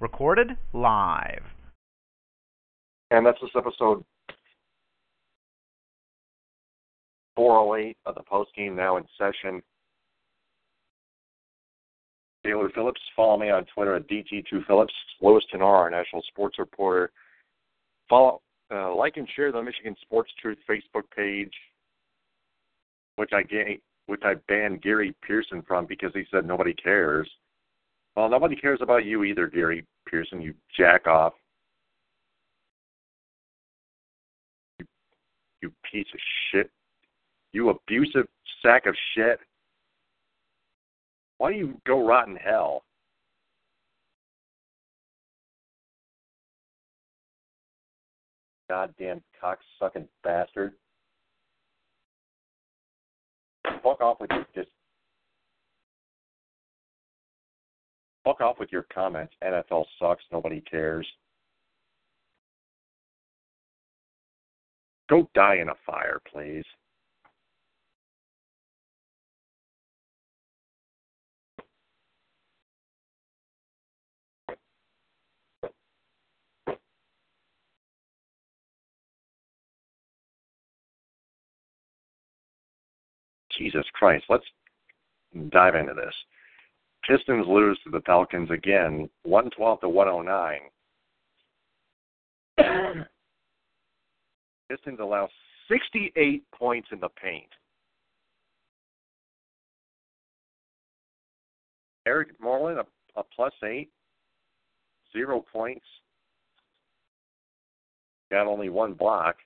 Recorded live. And that's this episode 408 of the post game now in session. Taylor Phillips, follow me on Twitter at DT2Phillips. Louis Tenore, our national sports reporter. Follow, uh, like and share the Michigan Sports Truth Facebook page, which I ga- which I banned Gary Pearson from because he said nobody cares. Well, nobody cares about you either, Gary Pearson. You jack off. You, you piece of shit. You abusive sack of shit. Why do you go rot in hell? Goddamn cocksucking bastard. Fuck off with your just fuck off with your comments. NFL sucks, nobody cares. Go die in a fire, please. Jesus Christ, let's dive into this. Pistons lose to the Pelicans again, 112 to 109. Pistons allow 68 points in the paint. Eric Moreland, a, a plus eight, zero points. Got only one block.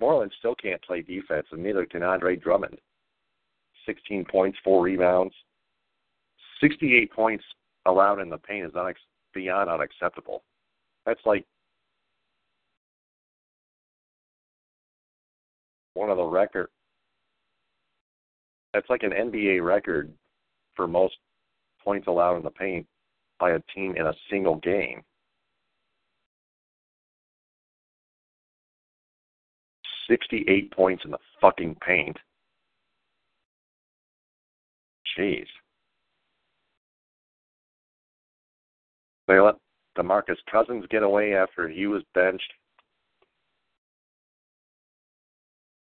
Moreland still can't play defense, and neither can Andre Drummond. 16 points, four rebounds. 68 points allowed in the paint is unex- beyond unacceptable. That's like one of the record. That's like an NBA record for most points allowed in the paint by a team in a single game. Sixty-eight points in the fucking paint. Jeez. They let DeMarcus Cousins get away after he was benched.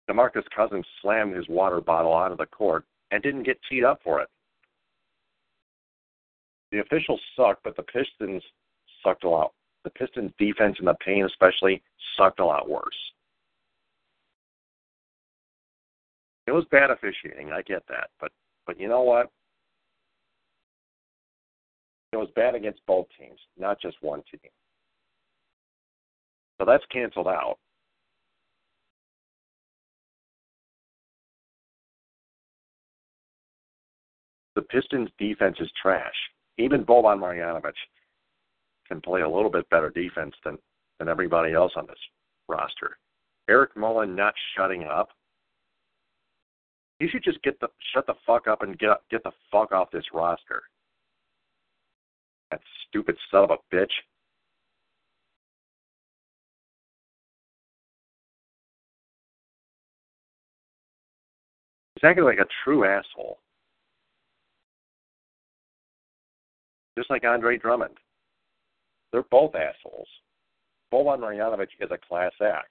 DeMarcus Cousins slammed his water bottle onto the court and didn't get teed up for it. The officials sucked, but the Pistons sucked a lot. The Pistons' defense and the paint, especially, sucked a lot worse. It was bad officiating, I get that, but but you know what? It was bad against both teams, not just one team. So that's canceled out. The Pistons' defense is trash. Even Boban Marjanovic can play a little bit better defense than, than everybody else on this roster. Eric Mullen not shutting up. You should just get the shut the fuck up and get get the fuck off this roster. That stupid son of a bitch. He's acting like a true asshole. Just like Andre Drummond. They're both assholes. Boban Marjanovic is a class act.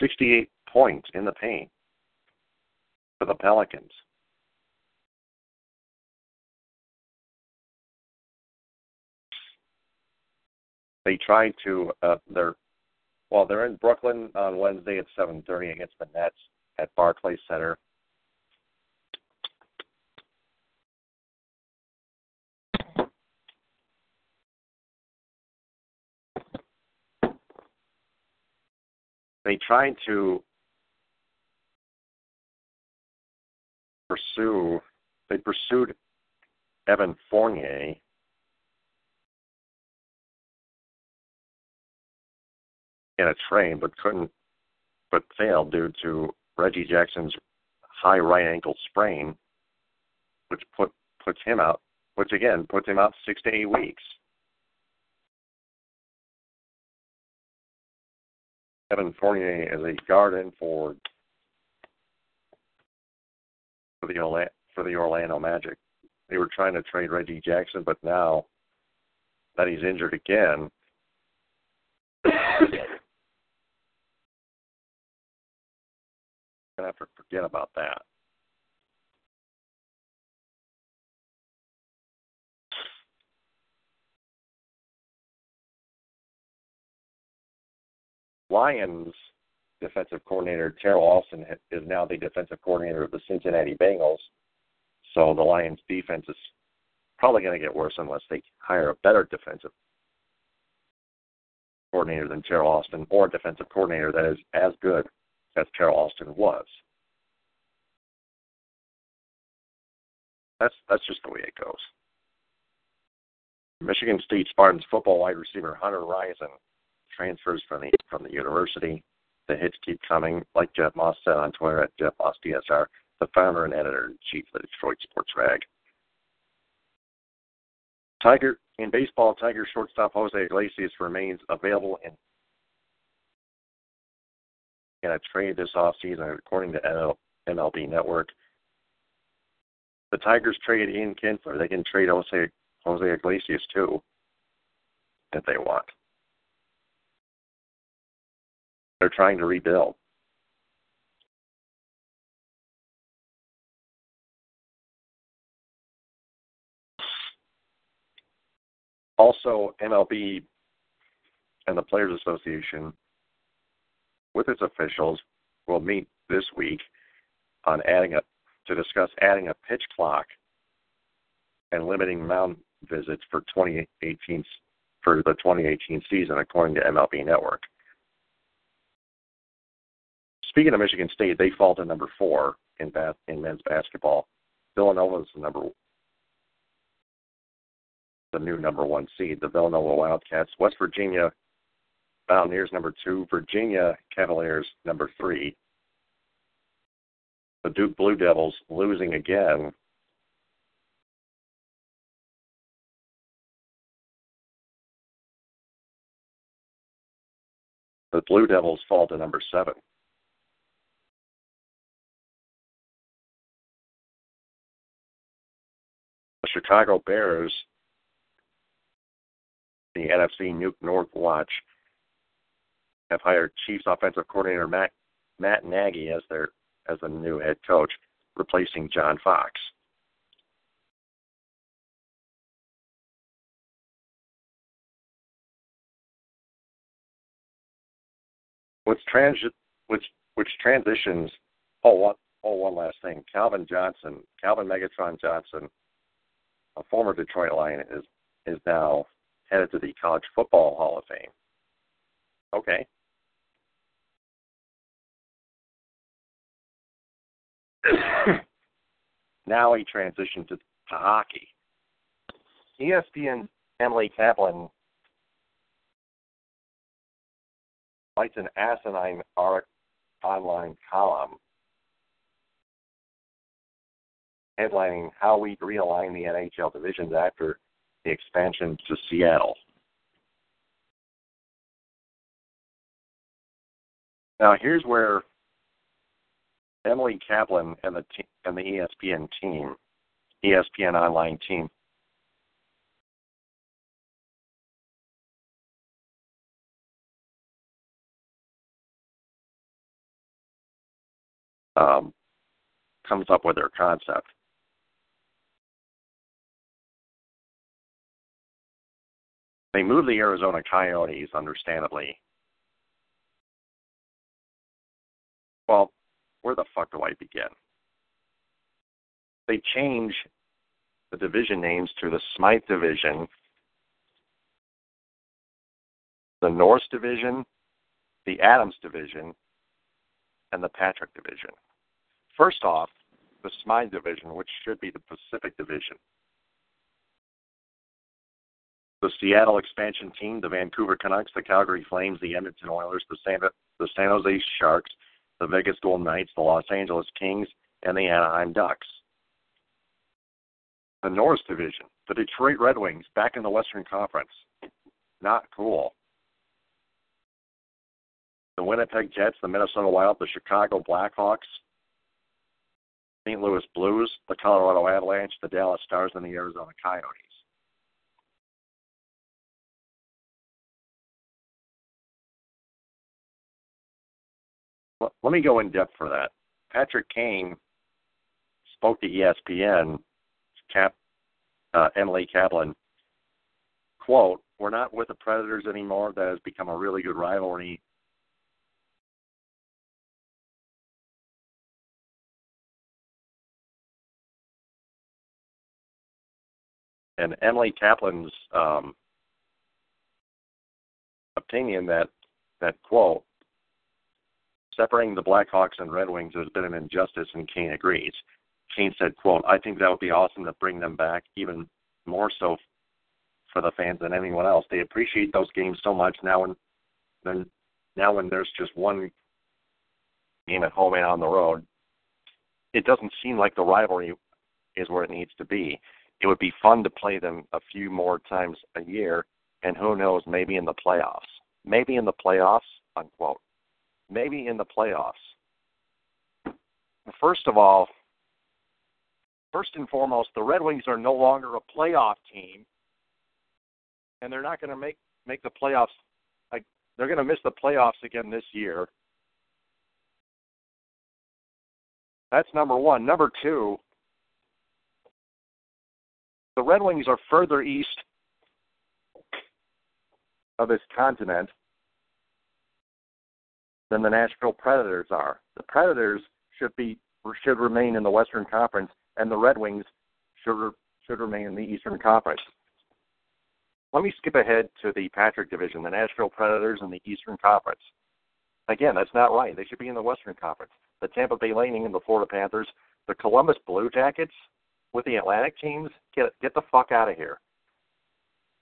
68 points in the paint for the Pelicans. They tried to. Uh, they're well. They're in Brooklyn on Wednesday at 7:30 against the Nets at Barclays Center. They tried to pursue. They pursued Evan Fournier in a train, but couldn't, but failed due to Reggie Jackson's high right ankle sprain, which put puts him out, which again puts him out six to eight weeks. Evan Fournier as a guard in for for the for the Orlando Magic. They were trying to trade Reggie Jackson, but now that he's injured again, gonna have to forget about that. Lions defensive coordinator Teryl Austin is now the defensive coordinator of the Cincinnati Bengals. So the Lions defense is probably going to get worse unless they hire a better defensive coordinator than Teryl Austin or a defensive coordinator that is as good as Teryl Austin was. That's that's just the way it goes. Michigan State Spartans football wide receiver Hunter Rison transfers from the from the university. The hits keep coming, like Jeff Moss said on Twitter at Jeff Moss DSR, the founder and editor in chief of the Detroit Sports Rag. Tiger in baseball, Tiger shortstop Jose Iglesias remains available in in a trade this offseason, according to MLB Network. The Tigers trade Ian Kinsler. They can trade Jose Jose Iglesias too, if they want. They're trying to rebuild. Also, MLB and the Players Association, with its officials, will meet this week on adding a to discuss adding a pitch clock and limiting mound visits for 2018 for the 2018 season, according to MLB Network. Speaking of Michigan State, they fall to number four in bas- in men's basketball. Villanova is the number the new number one seed. The Villanova Wildcats, West Virginia Mountaineers number two, Virginia Cavaliers number three. The Duke Blue Devils losing again. The Blue Devils fall to number seven. Chicago Bears, the NFC Nuke North Watch, have hired Chiefs offensive coordinator Matt Matt Nagy as their as the new head coach, replacing John Fox. Which trans which which transitions oh one oh one last thing. Calvin Johnson, Calvin Megatron Johnson, a former Detroit Lion, is is now headed to the College Football Hall of Fame. Okay. now he transitioned to, to hockey. ESPN Emily Kaplan writes an asinine online column headlining How We Realign the NHL Divisions After the Expansion to Seattle. Now, here's where Emily Kaplan and the te- and the ESPN team, ESPN online team, um, comes up with their concept. They moved the Arizona Coyotes, understandably. Well, where the fuck do I begin? They change the division names to the Smythe Division, the Norris Division, the Adams Division, and the Patrick Division. First off, the Smythe Division, which should be the Pacific Division. The Seattle expansion team, the Vancouver Canucks, the Calgary Flames, the Edmonton Oilers, the San, the San Jose Sharks, the Vegas Golden Knights, the Los Angeles Kings, and the Anaheim Ducks. The Norris Division, the Detroit Red Wings back in the Western Conference. Not cool. the Winnipeg Jets, the Minnesota Wild, the Chicago Blackhawks, St. Louis Blues, the Colorado Avalanche, the Dallas Stars, and the Arizona Coyotes. Let me go in depth for that. Patrick Kane spoke to ESPN, Cap, uh, Emily Kaplan, quote, we're not with the Predators anymore. That has become a really good rivalry. And Emily Kaplan's um, opinion that that quote separating the Blackhawks and Red Wings has been an injustice, and Kane agrees. Kane said, "quote I think that would be awesome to bring them back, even more so for the fans than anyone else. They appreciate those games so much now. When then now when there's just one game at home and on the road, it doesn't seem like the rivalry is where it needs to be. It would be fun to play them a few more times a year, and who knows, maybe in the playoffs. Maybe in the playoffs, unquote. Maybe in the playoffs. First of all, first and foremost, the Red Wings are no longer a playoff team and they're not going to make make the playoffs. Like they're going to miss the playoffs again this year. That's number one. Number two, the Red Wings are further east of this continent than the Nashville Predators are. The Predators should be should remain in the Western Conference, and the Red Wings should should remain in the Eastern Conference. Let me skip ahead to the Patrick division, the Nashville Predators and the Eastern Conference. Again, that's not right. They should be in the Western Conference. The Tampa Bay Lightning and the Florida Panthers, the Columbus Blue Jackets with the Atlantic teams, get get the fuck out of here.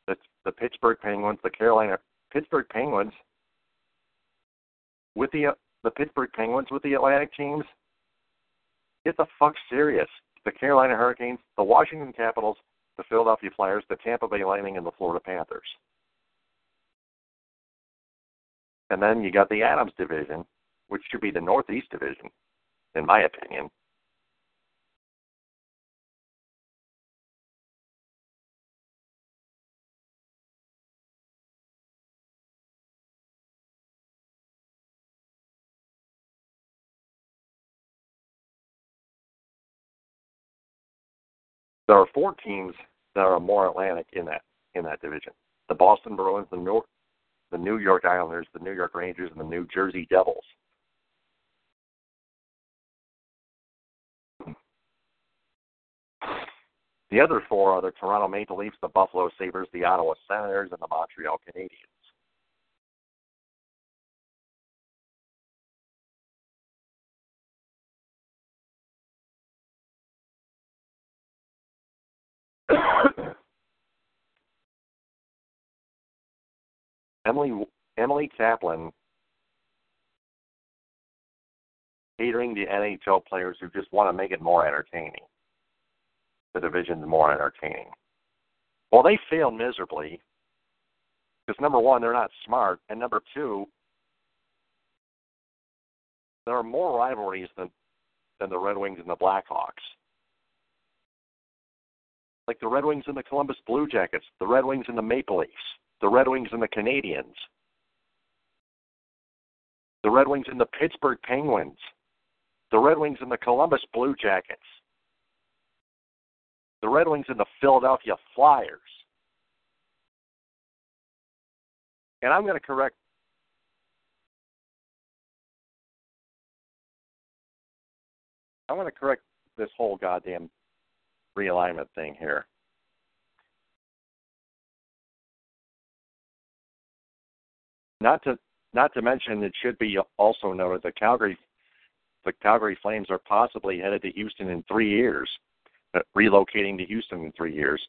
The the Pittsburgh Penguins, the Carolina Pittsburgh Penguins with the the Pittsburgh Penguins with the Atlantic teams, get the fuck serious. The Carolina Hurricanes, the Washington Capitals, the Philadelphia Flyers, the Tampa Bay Lightning, and the Florida Panthers. And then you got the Adams division, which should be the Northeast division, in my opinion. There are four teams that are more Atlantic in that in that division: the Boston Bruins, the the New York Islanders, the New York Rangers, and the New Jersey Devils. The other four are the Toronto Maple Leafs, the Buffalo Sabres, the Ottawa Senators, and the Montreal Canadiens. Emily Emily Kaplan catering to NHL players who just want to make it more entertaining. The division's more entertaining. Well, they fail miserably because number one, they're not smart, and number two, there are more rivalries than than the Red Wings and the Blackhawks. Like the Red Wings and the Columbus Blue Jackets, the Red Wings and the Maple Leafs the Red Wings and the Canadiens, the Red Wings and the Pittsburgh Penguins, the Red Wings and the Columbus Blue Jackets, the Red Wings and the Philadelphia Flyers. And I'm going to correct I want to correct this whole goddamn realignment thing here. Not to not to mention, it should be also noted that Calgary, the Calgary Flames are possibly headed to Houston in three years, uh, relocating to Houston in three years.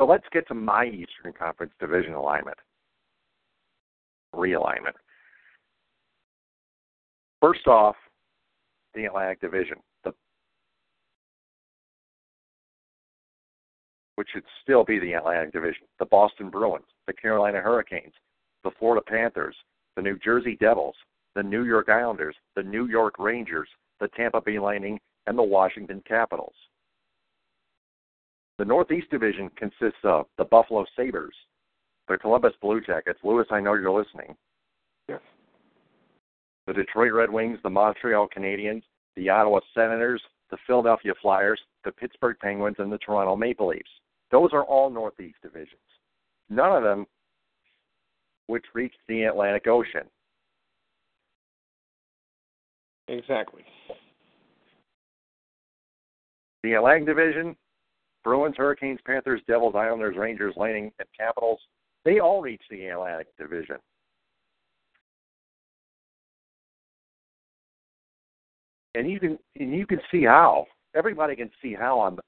So let's get to my Eastern Conference division alignment, realignment. First off, the Atlantic Division. which should still be the Atlantic Division, the Boston Bruins, the Carolina Hurricanes, the Florida Panthers, the New Jersey Devils, the New York Islanders, the New York Rangers, the Tampa Bay Lightning, and the Washington Capitals. The Northeast Division consists of the Buffalo Sabres, the Columbus Blue Jackets. Lewis, I know you're listening. The Detroit Red Wings, the Montreal Canadiens, the Ottawa Senators, the Philadelphia Flyers, the Pittsburgh Penguins, and the Toronto Maple Leafs. Those are all Northeast divisions. None of them which reach the Atlantic Ocean. Exactly. The Atlantic Division, Bruins, Hurricanes, Panthers, Devils, Islanders, Rangers, Lightning, and Capitals, they all reach the Atlantic Division. And you can and you can see how. Everybody can see how on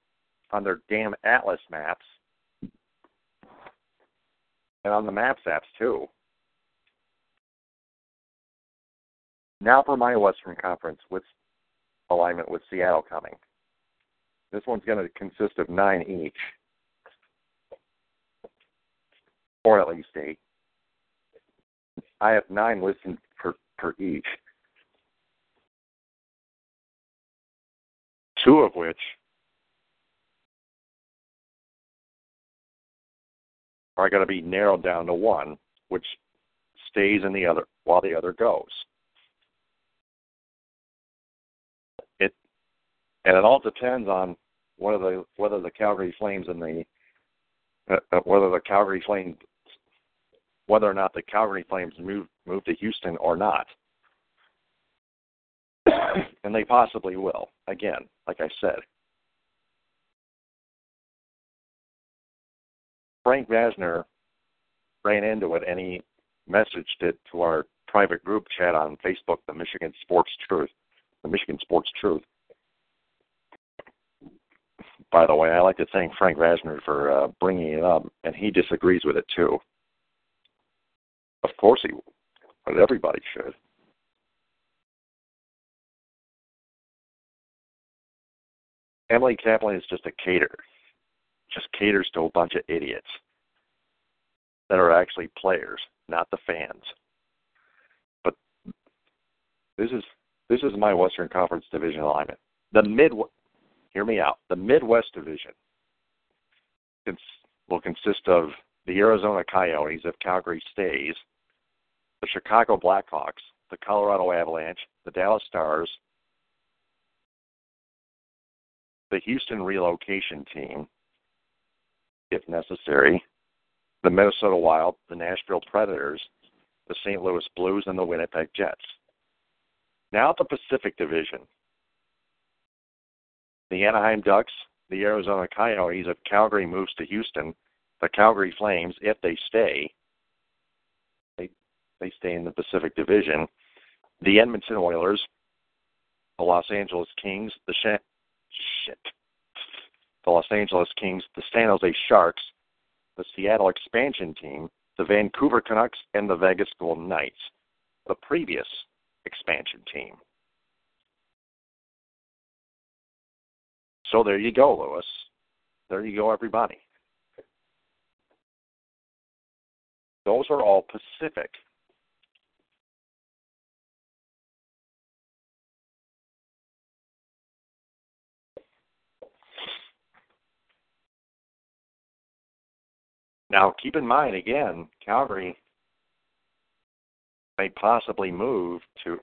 on their damn atlas maps and on the maps apps too. Now for my Western Conference with alignment with Seattle coming. This one's going to consist of nine each, or at least eight. I have nine listed per, per each. Two of which are going to be narrowed down to one, which stays in the other while the other goes. It and it all depends on whether the whether the Calgary Flames and the uh, uh whether the Calgary Flames whether or not the Calgary Flames move move to Houston or not. and they possibly will. Again, like I said, Frank Vasner ran into it and he messaged it to our private group chat on Facebook, the Michigan Sports Truth. The Michigan Sports Truth. By the way, I like to thank Frank Vasner for uh, bringing it up, and he disagrees with it too. Of course he, but everybody should. Emily Kaplan is just a cater just caters to a bunch of idiots that are actually players, not the fans. But this is this is my Western Conference division alignment. The mid, hear me out. The Midwest division will consist of the Arizona Coyotes if Calgary stays, the Chicago Blackhawks, the Colorado Avalanche, the Dallas Stars, the Houston relocation team, if necessary, the Minnesota Wild, the Nashville Predators, the St. Louis Blues, and the Winnipeg Jets. Now the Pacific Division. The Anaheim Ducks, the Arizona Coyotes, if Calgary moves to Houston, the Calgary Flames, if they stay, they they stay in the Pacific Division. The Edmonton Oilers, the Los Angeles Kings, the shit, the Los Angeles Kings, the San Jose Sharks, the Seattle expansion team, the Vancouver Canucks, and the Vegas Golden Knights, the previous expansion team. So there you go, Lewis. There you go, everybody. Those are all Pacific. Now, keep in mind again, Calgary may possibly move to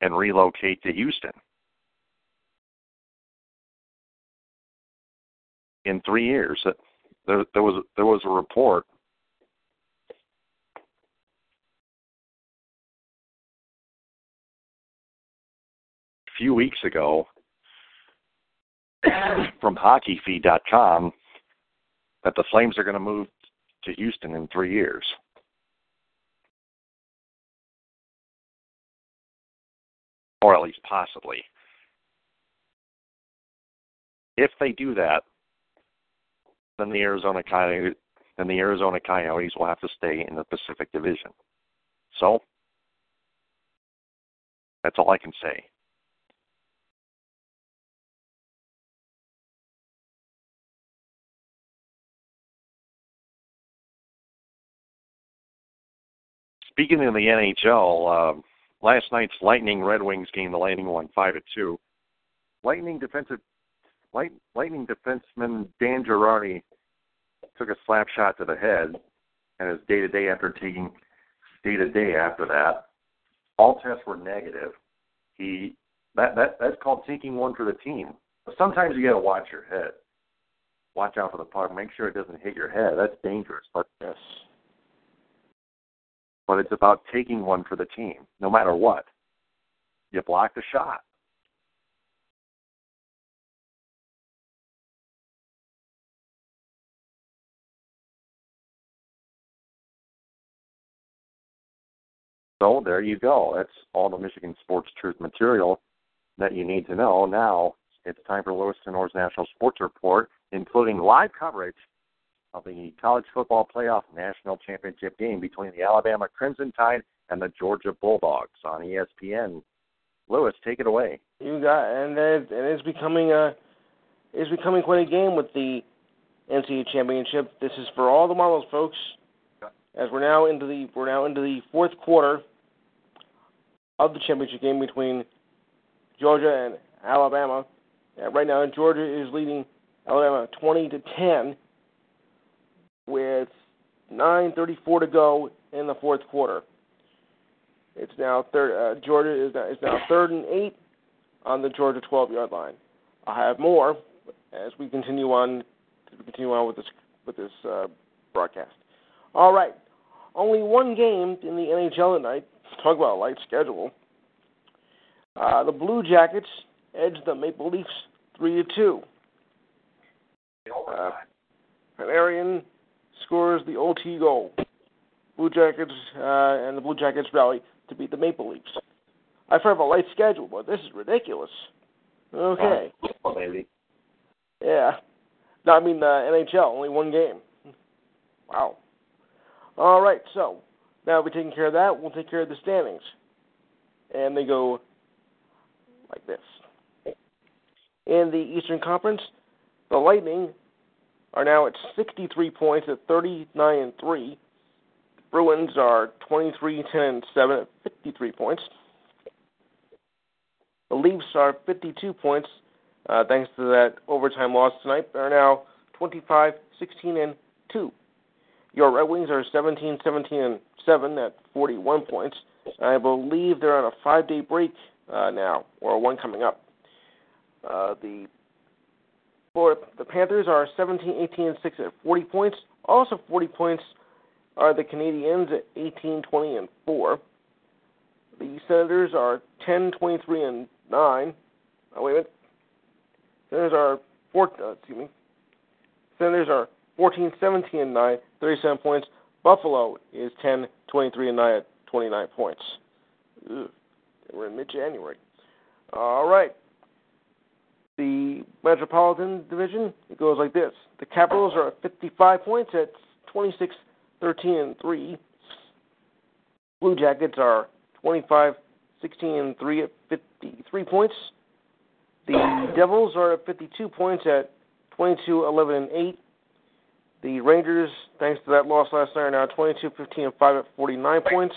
and relocate to Houston in three years. There, there was there was a report a few weeks ago from hockeyfeed.com that the Flames are going to move to Houston in three years. Or at least possibly. If they do that, then the Arizona Coyotes, then the Arizona Coyotes will have to stay in the Pacific Division. So that's all I can say. Speaking of the NHL, uh, last night's Lightning Red Wings game, the Lightning won five to two. Lightning defensive Light, Lightning defenseman Dan Girardi took a slap shot to the head, and his day to day after taking day to day after that, all tests were negative. He that that that's called taking one for the team. Sometimes you got to watch your head. Watch out for the puck. Make sure it doesn't hit your head. That's dangerous. But Yes. But it's about taking one for the team, no matter what. You block the shot. So there you go. That's all the Michigan Sports Truth material that you need to know. Now it's time for Louis Tenore's National Sports Report, including live coverage of the College Football Playoff National Championship game between the Alabama Crimson Tide and the Georgia Bulldogs on ESPN. Lewis, take it away. You got and it, and it's becoming a it's becoming quite a game with the NCAA championship. This is for all the Marbles folks. As we're now into the we're now into the fourth quarter of the championship game between Georgia and Alabama. And right now Georgia is leading Alabama twenty to ten with nine thirty four to go in the fourth quarter. It's now third. Uh, Georgia is now, is now third and eight on the Georgia 12-yard line. I'll have more as we continue on. We continue on with this with this uh, broadcast. All right, only one game in the NHL tonight. Talk about a light schedule. Uh, the Blue Jackets edged the Maple Leafs three to two. Uh, Panarin scores the OT goal. Blue Jackets uh, and the Blue Jackets rally to beat the Maple Leafs. I've a light schedule, but this is ridiculous. Okay. Oh, baby. Yeah. No, I mean the NHL, only one game. Wow. All right, so now we're taking care of that. We'll take care of the standings, and they go like this. In the Eastern Conference, the Lightning are now at 63 points at 39 and three. Bruins are 23 10 and seven at 53 points. The Leafs are 52 points uh, thanks to that overtime loss tonight, They are now 25, 16, and 2. Your Red Wings are 17, 17, and 7 at 41 points. I believe they're on a five day break uh, now, or one coming up. Uh, the for the Panthers are 17, 18, and 6 at 40 points. Also 40 points are the Canadiens at 18, 20, and 4. The Senators are 10, 23, and 9. Oh, wait a minute. Senators are four, uh, excuse me. Senators are 14, 17, and 9, 37 points. Buffalo is 10, 23, and 9 at 29 points. Ugh. We're in mid-January. All right. The Metropolitan Division it goes like this: the Capitals are at 55 points at 26, 13, and 3. Blue Jackets are 25, 16, and 3 at 53 points. The Devils are at 52 points at 22, 11, and 8. The Rangers, thanks to that loss last night, are now 22, 15, and 5 at 49 points.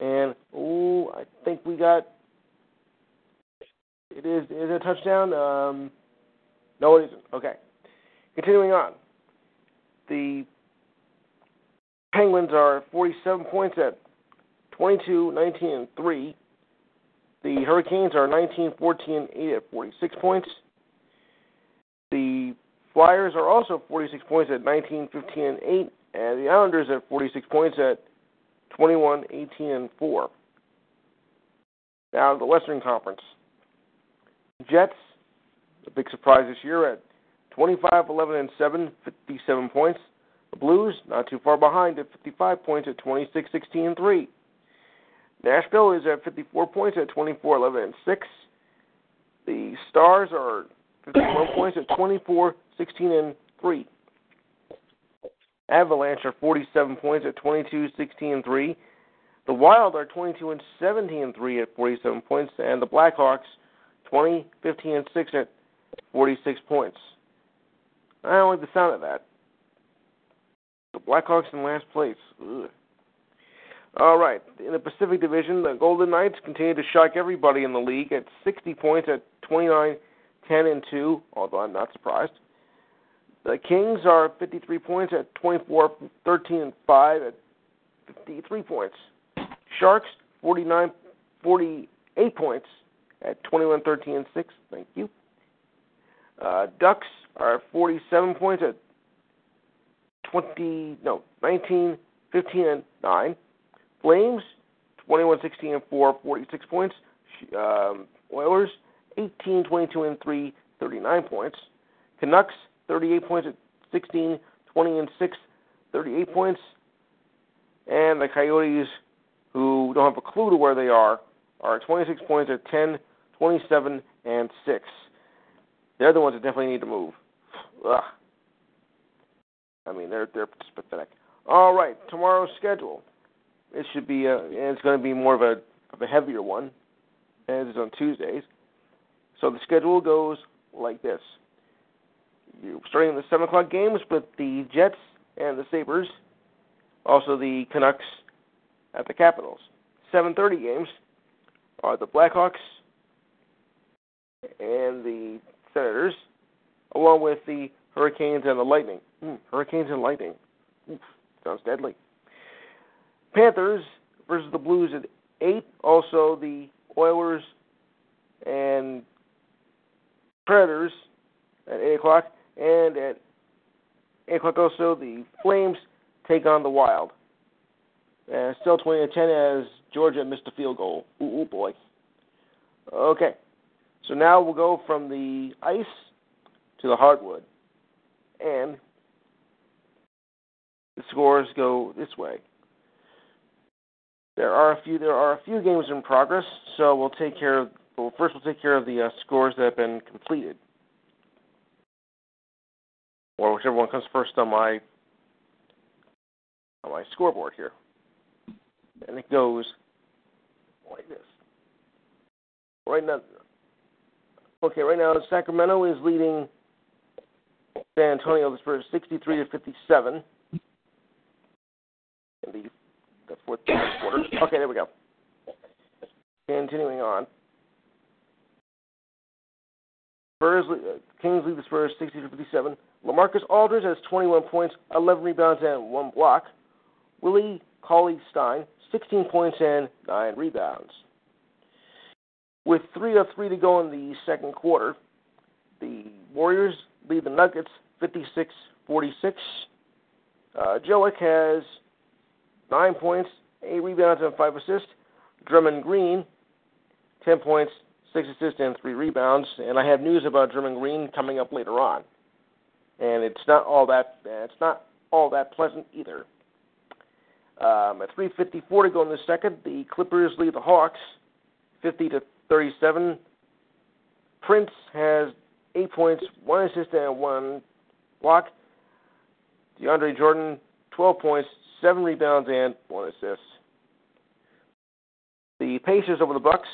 And, ooh, I think we got. It is, is a touchdown? Um, no, it isn't. Okay. Continuing on. The Penguins are 47 points at 22, 19, and 3. The Hurricanes are 19, 14, and 8 at 46 points. The Flyers are also 46 points at 19, 15, and 8. And the Islanders at 46 points at 21, 18, and 4. Now, the Western Conference. Jets, a big surprise this year at 25, 11, and 7, 57 points. The Blues, not too far behind at 55 points at 26, 16, and 3. Nashville is at 54 points at 24, 11, and 6. The Stars are 51 points at 24, 16, and 3. Avalanche are 47 points at 22, 16, and 3. The Wild are 22 and 17 and 3 at 47 points, and the Blackhawks 20, 15, and 6 at 46 points. I don't like the sound of that. The Blackhawks in last place. Ugh. All right. In the Pacific Division, the Golden Knights continue to shock everybody in the league at 60 points at 29, 10, and 2, although I'm not surprised. The Kings are 53 points at 24, 13, and 5 at 53 points. Sharks, 49, 48 points at 21, 13, and 6. Thank you. Uh, Ducks are 47 points at 20, no, 19, 15, and 9. Flames, 21, 16, and 4, 46 points. Um, Oilers, 18, 22, and 3, 39 points. Canucks, 38 points at 16, 20, and 6, 38 points. And the Coyotes, who don't have a clue to where they are, are 26 points at 10, 27, and 6. They're the ones that definitely need to move. Ugh. I mean, they're they're just pathetic. All right, tomorrow's schedule. It should be uh, a, it's going to be more of a of a heavier one, as is on Tuesdays. So the schedule goes like this: You're starting the seven o'clock games with the Jets and the Sabres, also the Canucks at the Capitals. Seven thirty games are the Blackhawks and the Senators, along with the Hurricanes and the Lightning. Mm, Hurricanes and Lightning. Sounds deadly. Panthers versus the Blues at 8. Also, the Oilers and Predators at 8 o'clock. And at 8 o'clock, also, the Flames take on the Wild. Uh, still 20 to 10 as Georgia missed a field goal. Ooh, ooh boy. Okay. So now we'll go from the ice to the hardwood. And the scores go this way. There are a few there are a few games in progress, so we'll take care of well first we'll take care of the uh, scores that have been completed. Or whichever one comes first on my on my scoreboard here. And it goes like this. Right now Okay, right now Sacramento is leading San Antonio the Spurs 63 to 57 in the, the fourth quarter. Okay, there we go. Continuing on. Spurs, uh, Kings lead the Spurs 60 to 57. LaMarcus Aldridge has 21 points, 11 rebounds, and one block. Willie Cauley Stein 16 points and nine rebounds. With 3 of 3 to go in the second quarter, the Warriors lead the Nuggets 56 46. Uh, has 9 points, 8 rebounds, and 5 assists. Draymond Green, 10 points, 6 assists, and 3 rebounds. And I have news about Draymond Green coming up later on. And it's not all that it's not all that pleasant either. Um, at 3:54 to go in the second, the Clippers lead the Hawks 50 to 37. Prince has eight points, one assist, and one block. DeAndre Jordan, 12 points, seven rebounds, and one assist. The Pacers over the Bucks,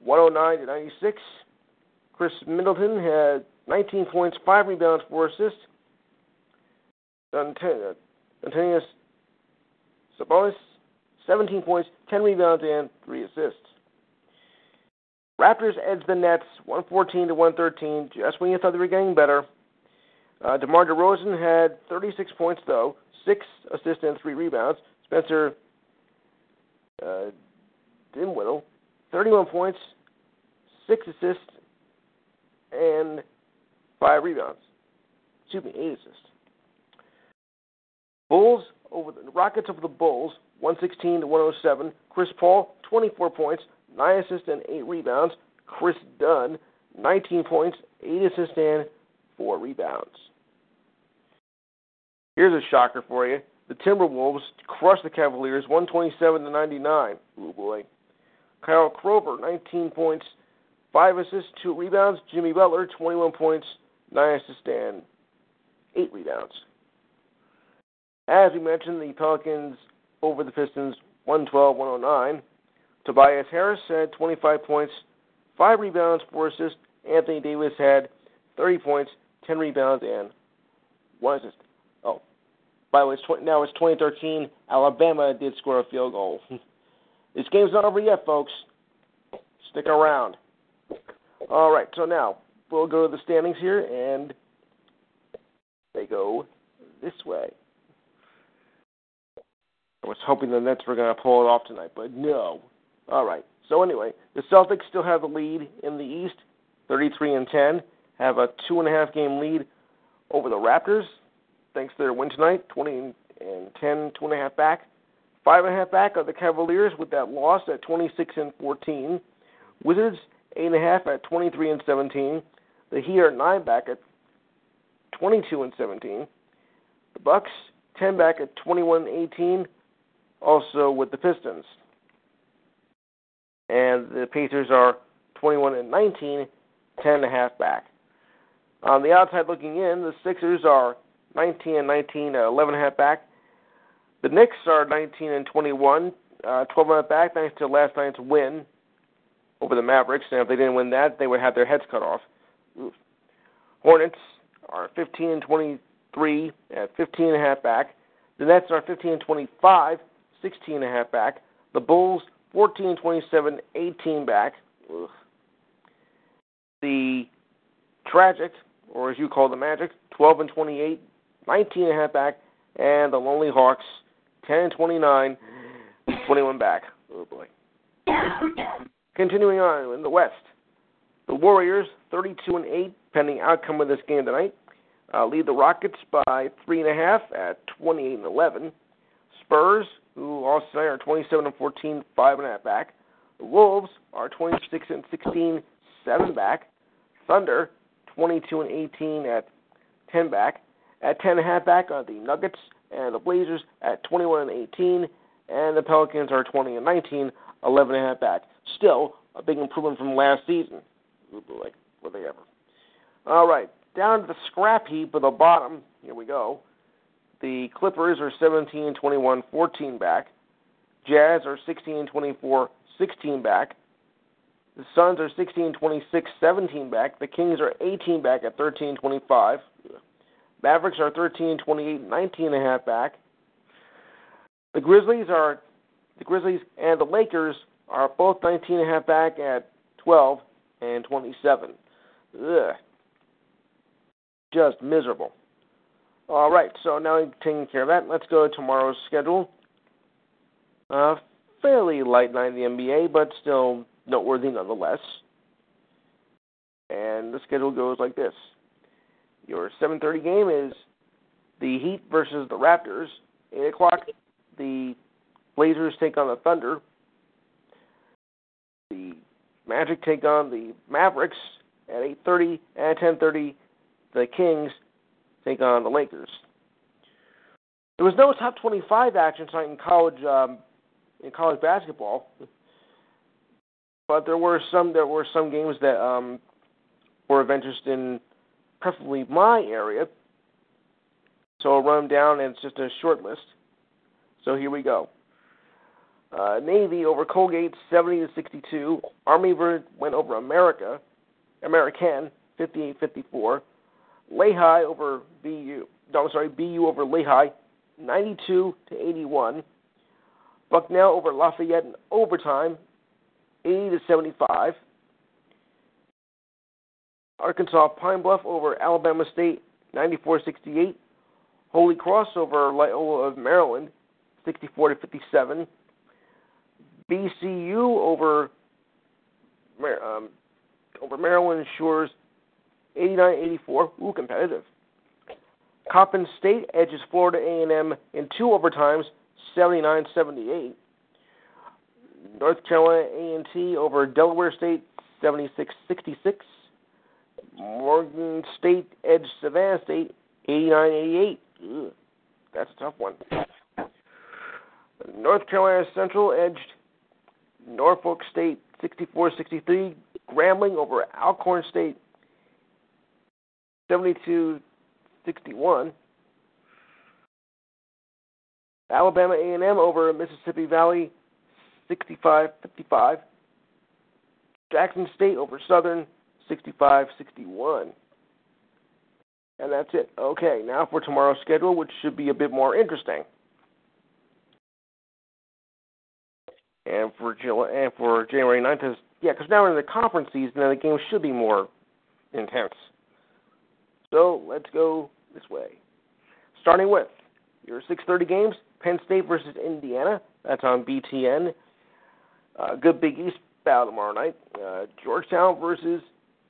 109 to 96. Khris Middleton had 19 points, five rebounds, four assists. Antonius Sabonis, 17 points, 10 rebounds, and three assists. Raptors edge the Nets 114 to 113. Just when you thought they were getting better. Uh, DeMar DeRozan had 36 points though, six assists and three rebounds. Spencer uh, Dinwiddie, 31 points, six assists, and five rebounds. Excuse me, eight assists. Bulls over the Rockets over the Bulls, 116 to 107. Chris Paul, 24 points, nine assists and eight rebounds. Kris Dunn, 19 points, eight assists and four rebounds. Here's a shocker for you. The Timberwolves crushed the Cavaliers 127 to 99. Oh boy. Kyle Korver, 19 points, 5 assists, 2 rebounds. Jimmy Butler, 21 points, 9 assists, and 8 rebounds. As we mentioned, the Pelicans over the Pistons 112 109. Tobias Harris had 25 points, 5 rebounds, 4 assists. Anthony Davis had 30 points, 10 rebounds, and 1 assist. Oh, By the way, it's now it's 2013. Alabama did score a field goal. this game's not over yet, folks. Stick around. All right, so now we'll go to the standings here, and they go this way. I was hoping the Nets were going to pull it off tonight, but no. All right. So anyway, the Celtics still have the lead in the East, 33 and 10. Have a two and a half game lead over the Raptors, thanks to their win tonight, 20 and 10, two and a half back. Five and a half back are the Cavaliers with that loss at 26 and 14. Wizards eight and a half at 23 and 17. The Heat are nine back at 22 and 17. The Bucks 10 back at 21 and 18. Also with the Pistons. And the Pacers are 21 and 19, 10 and a half back. On the outside looking in, the Sixers are 19 and 19, uh, 11 and a half back. The Knicks are 19 and 21, uh, 12 and a half back, thanks to last night's win over the Mavericks. And if they didn't win that, they would have their heads cut off. Oof. Hornets are 15 and 23 at 15 and a half back. The Nets are 15 and 25, 16 and a half back. The Bulls 14 and 27, 18 back. Ugh. The Tragic, or as you call the Magic, 12 and 28, 19 and a half back, and the Lonely Hawks 10 and 29, 21 back. Oh boy. Continuing on in the West, the Warriors 32 and 8, pending outcome of this game tonight, uh, lead the Rockets by three and a half at 28 and 11. Spurs, who tonight are 27 and 14, five and a half back. The Wolves are 26 and 16, seven back. Thunder 22 and 18 at 10 back. At 10 and a half back are the Nuggets and the Blazers at 21 and 18, and the Pelicans are 20 and 19, 11 and a half back. Still a big improvement from last season. Like, were they ever? All right, down to the scrap heap at the bottom. Here we go. The Clippers are 17 21 14 back. Jazz are 16 24 16 back. The Suns are 16 26, 17 back. The Kings are 18 back at 13 25. Mavericks are 13 28, 19 and a half back. The Grizzlies are the Grizzlies and the Lakers are both 19 and a half back at 12 and 27. Ugh. Just miserable. All right, so now taking care of that, let's go to tomorrow's schedule. Uh, fairly light night in the NBA, but still noteworthy nonetheless. And the schedule goes like this: your 7:30 game is the Heat versus the Raptors. 8 o'clock, the Blazers take on the Thunder. The Magic take on the Mavericks at 8:30 and 10:30. The Kings take on the Lakers. There was no top 25 action tonight in college um, in college basketball but there were some there were some games that um, were of interest in preferably my area. So I'll run them down, and it's just a short list. So here we go. Uh, Navy over Colgate, 70 to 62. Army went over America, American, 58-54. Lehigh over BU. No, sorry, BU over Lehigh, 92 to 81. Bucknell over Lafayette in overtime, 80 to 75. Arkansas Pine Bluff over Alabama State 94-68. Holy Cross over Loyola of Maryland 64 to 57. BCU over um, over Maryland Shores 89-84. Ooh, competitive. Coppin State edges Florida A&M in two overtimes 79-78. North Carolina A&T over Delaware State 76-66. Morgan State edged Savannah State 89-88. That's a tough one. North Carolina Central edged Norfolk State 64-63. Grambling over Alcorn State 72-61. Alabama A&M over Mississippi Valley 65-55. Jackson State over Southern 65-61. And that's it. Okay, now for tomorrow's schedule, which should be a bit more interesting. And for and for January 9th is yeah, because now we're in the conference season and the game should be more intense. So let's go this way. Starting with your 6:30 games: Penn State versus Indiana. That's on BTN. Uh, good Big East battle tomorrow night. Uh, Georgetown versus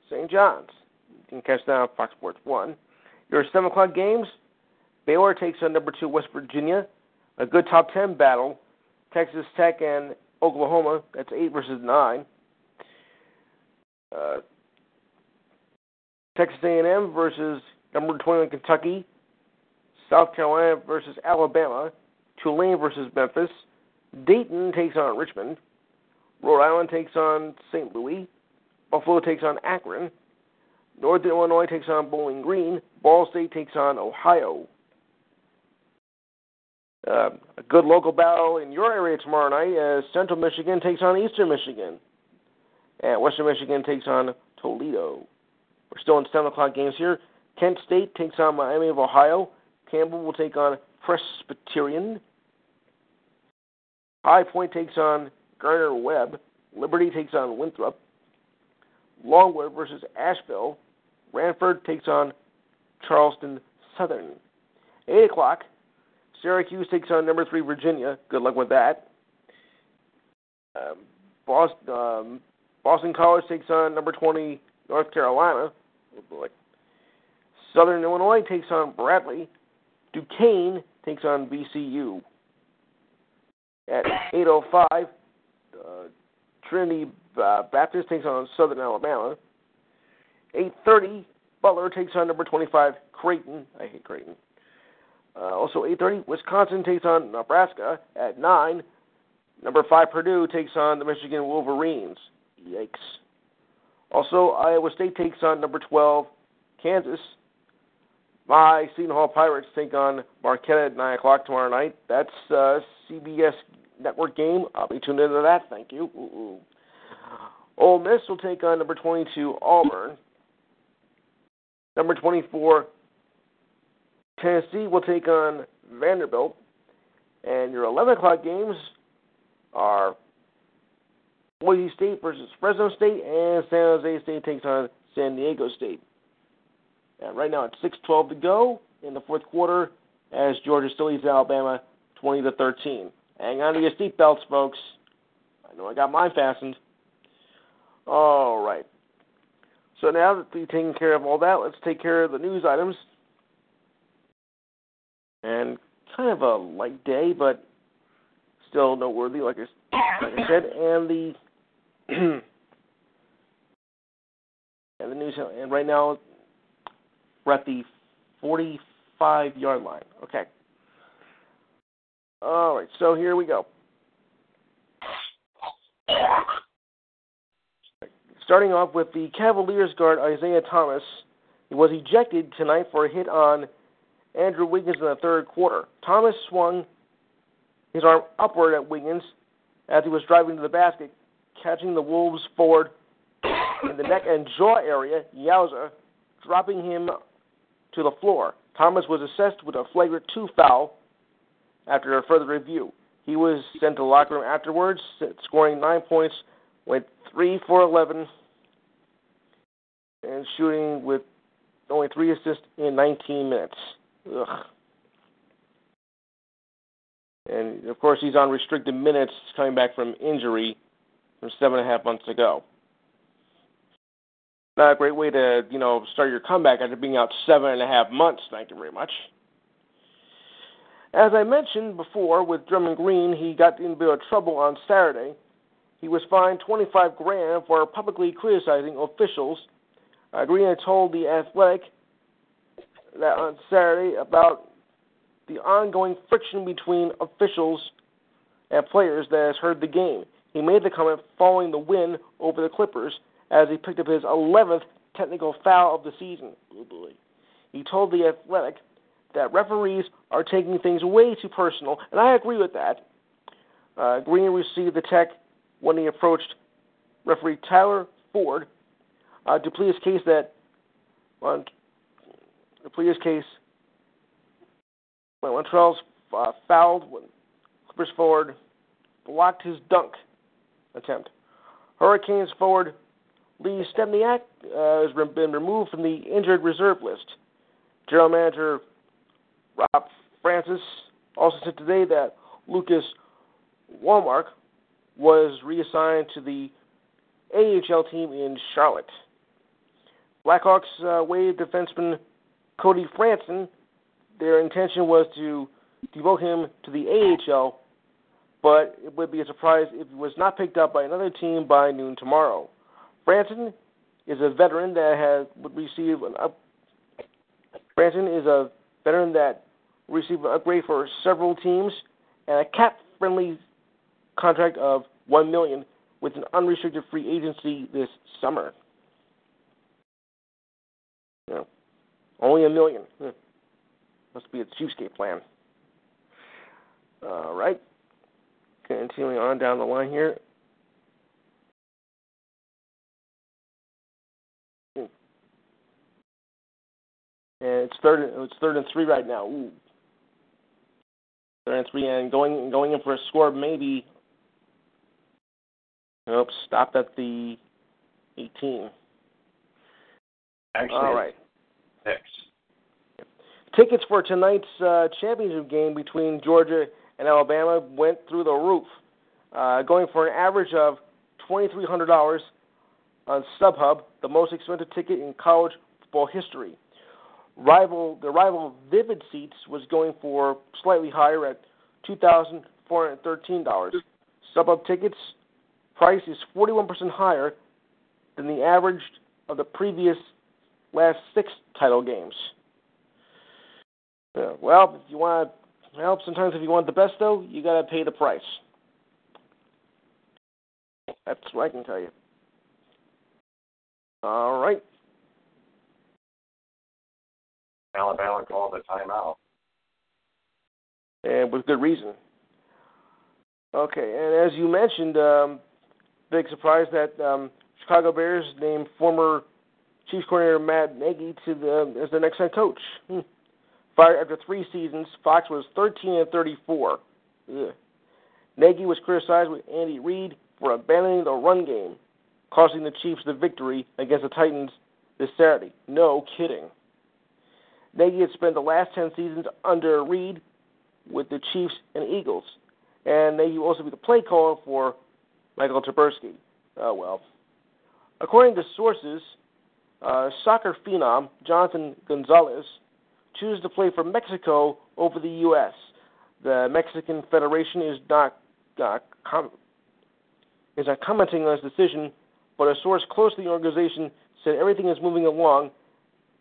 St. John's. You can catch that on Fox Sports One. Your seven o'clock games: Baylor takes on number two West Virginia. A good top ten battle. Texas Tech and Oklahoma. That's eight versus nine. Uh, Texas A&M versus number 21 Kentucky. South Carolina versus Alabama. Tulane versus Memphis. Dayton takes on Richmond. Rhode Island takes on St. Louis. Buffalo takes on Akron. Northern Illinois takes on Bowling Green. Ball State takes on Ohio. Uh, a good local battle in your area tomorrow night as Central Michigan takes on Eastern Michigan. And Western Michigan takes on Toledo. We're still in 7 o'clock games here. Kent State takes on Miami of Ohio. Campbell will take on Presbyterian. High Point takes on Gardner Webb. Liberty takes on Winthrop. Longwood versus Asheville. Radford takes on Charleston Southern. 8 o'clock, Syracuse takes on number 3 Virginia. Good luck with that. Um, Boston, um, Boston College takes on number 20 North Carolina. Oh boy. Southern Illinois takes on Bradley. Duquesne takes on VCU. At 8:05, uh, Trinity uh, Baptist takes on Southern Alabama. 8:30, Butler takes on number 25 Creighton. I hate Creighton. Uh, also 8:30, Wisconsin takes on Nebraska. At 9, number 5 Purdue takes on the Michigan Wolverines. Yikes. Also, Iowa State takes on number 12, Kansas. My Seton Hall Pirates take on Marquette at 9 o'clock tomorrow night. That's uh, CBS network game. I'll be tuned into that. Thank you. Ooh, Ole Miss will take on number 22, Auburn. Number 24, Tennessee will take on Vanderbilt. And your 11 o'clock games are Boise State versus Fresno State, and San Jose State takes on San Diego State. And right now it's 6:12 to go in the fourth quarter as Georgia still leads Alabama 20 to 13. Hang on to your seatbelts, folks. I know I got mine fastened. All right. So now that we've taken care of all that, let's take care of the news items. And kind of a light day, but still noteworthy, like I, like I said. And the and the news and right now we're at the 45 yard line. Okay. All right, so here we go. Starting off with the Cavaliers guard Isaiah Thomas. He was ejected tonight for a hit on Andrew Wiggins in the third quarter. Thomas swung his arm upward at Wiggins as he was driving to the basket, catching the Wolves forward in the neck and jaw area, Yowza, dropping him to the floor. Thomas was assessed with a flagrant two foul after a further review. He was sent to the locker room afterwards, scoring nine points, went three for eleven, and shooting with only three assists in 19 minutes. Ugh. And of course, he's on restricted minutes coming back from injury from seven and a half months ago. Not a great way to, you know, start your comeback after being out seven and a half months. Thank you very much. As I mentioned before, with Draymond Green, he got in a bit of trouble on Saturday. He was fined 25 grand for publicly criticizing officials. Uh, Green had told the Athletic that on Saturday about the ongoing friction between officials and players that has hurt the game. He made the comment following the win over the Clippers as he picked up his 11th technical foul of the season. He told the Athletic that referees are taking things way too personal, and I agree with that. Uh, Green received the tech when he approached referee Tyler Ford uh, to plead his case that on case, when Montreal's uh, fouled when Clippers forward blocked his dunk attempt. Hurricanes forward Lee Stempniak uh, has been removed from the injured reserve list. General manager Ron Francis also said today that Lucas Wallmark was reassigned to the AHL team in Charlotte. Blackhawks uh, waived defenseman Cody Franson. Their intention was to devote him to the AHL, but it would be a surprise if he was not picked up by another team by noon tomorrow. Franson is a veteran that has would receive an up. Franson is a veteran that received an upgrade for several teams and a cap-friendly contract of one million with an unrestricted free agency this summer. Yeah. Only a million. Hmm. Must be a cheapskate plan. All right. Continuing on down the line here. And it's third. It's third and three right now. Ooh. Third and three, and going going in for a score maybe. Nope, stopped at the 18. Actually, All right. six. Tickets for tonight's uh, championship game between Georgia and Alabama went through the roof, uh, going for an average of $2,300 on StubHub, the most expensive ticket in college football history. Rival the rival Vivid Seats was going for slightly higher at $2,413. StubHub tickets price is 41% higher than the average of the previous last six title games. Well, if you want well, sometimes if you want the best though, you gotta pay the price. That's what I can tell you. All right. Alabama called a timeout. And with good reason. Okay, and as you mentioned, um, big surprise that um, Chicago Bears named former Chiefs coordinator Matt Nagy to the as their next head coach. Hmm. Fired after three seasons, Fox was 13 and 34. Ugh. Nagy was criticized with Andy Reid for abandoning the run game, costing the Chiefs the victory against the Titans this Saturday. No kidding. Nagy had spent the last 10 seasons under Reid with the Chiefs and Eagles, and Nagy will also be the play caller for Michael Trubisky. Oh well. According to sources, uh, soccer phenom Jonathan Gonzalez chooses to play for Mexico over the U.S. The Mexican Federation is not uh, com- is not commenting on his decision, but a source close to the organization said everything is moving along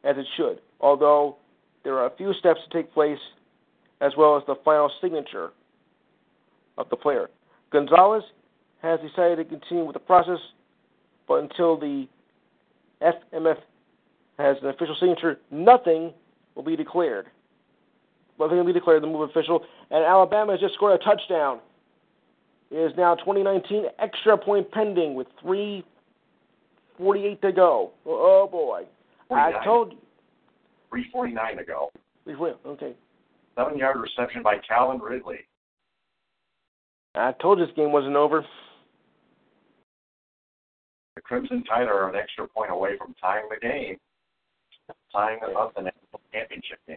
as it should, although there are a few steps to take place, as well as the final signature of the player. Gonzalez has decided to continue with the process, but until the FMF has an official signature, nothing will be declared. Nothing will be declared. The move official, and Alabama has just scored a touchdown. It is now 2019 extra point pending with 3:48 to go. Oh boy! I told you. 349 to go. Okay. Seven yard reception by Calvin Ridley. I told you this game wasn't over. The Crimson Tide are an extra point away from tying the game, tying up the national championship game.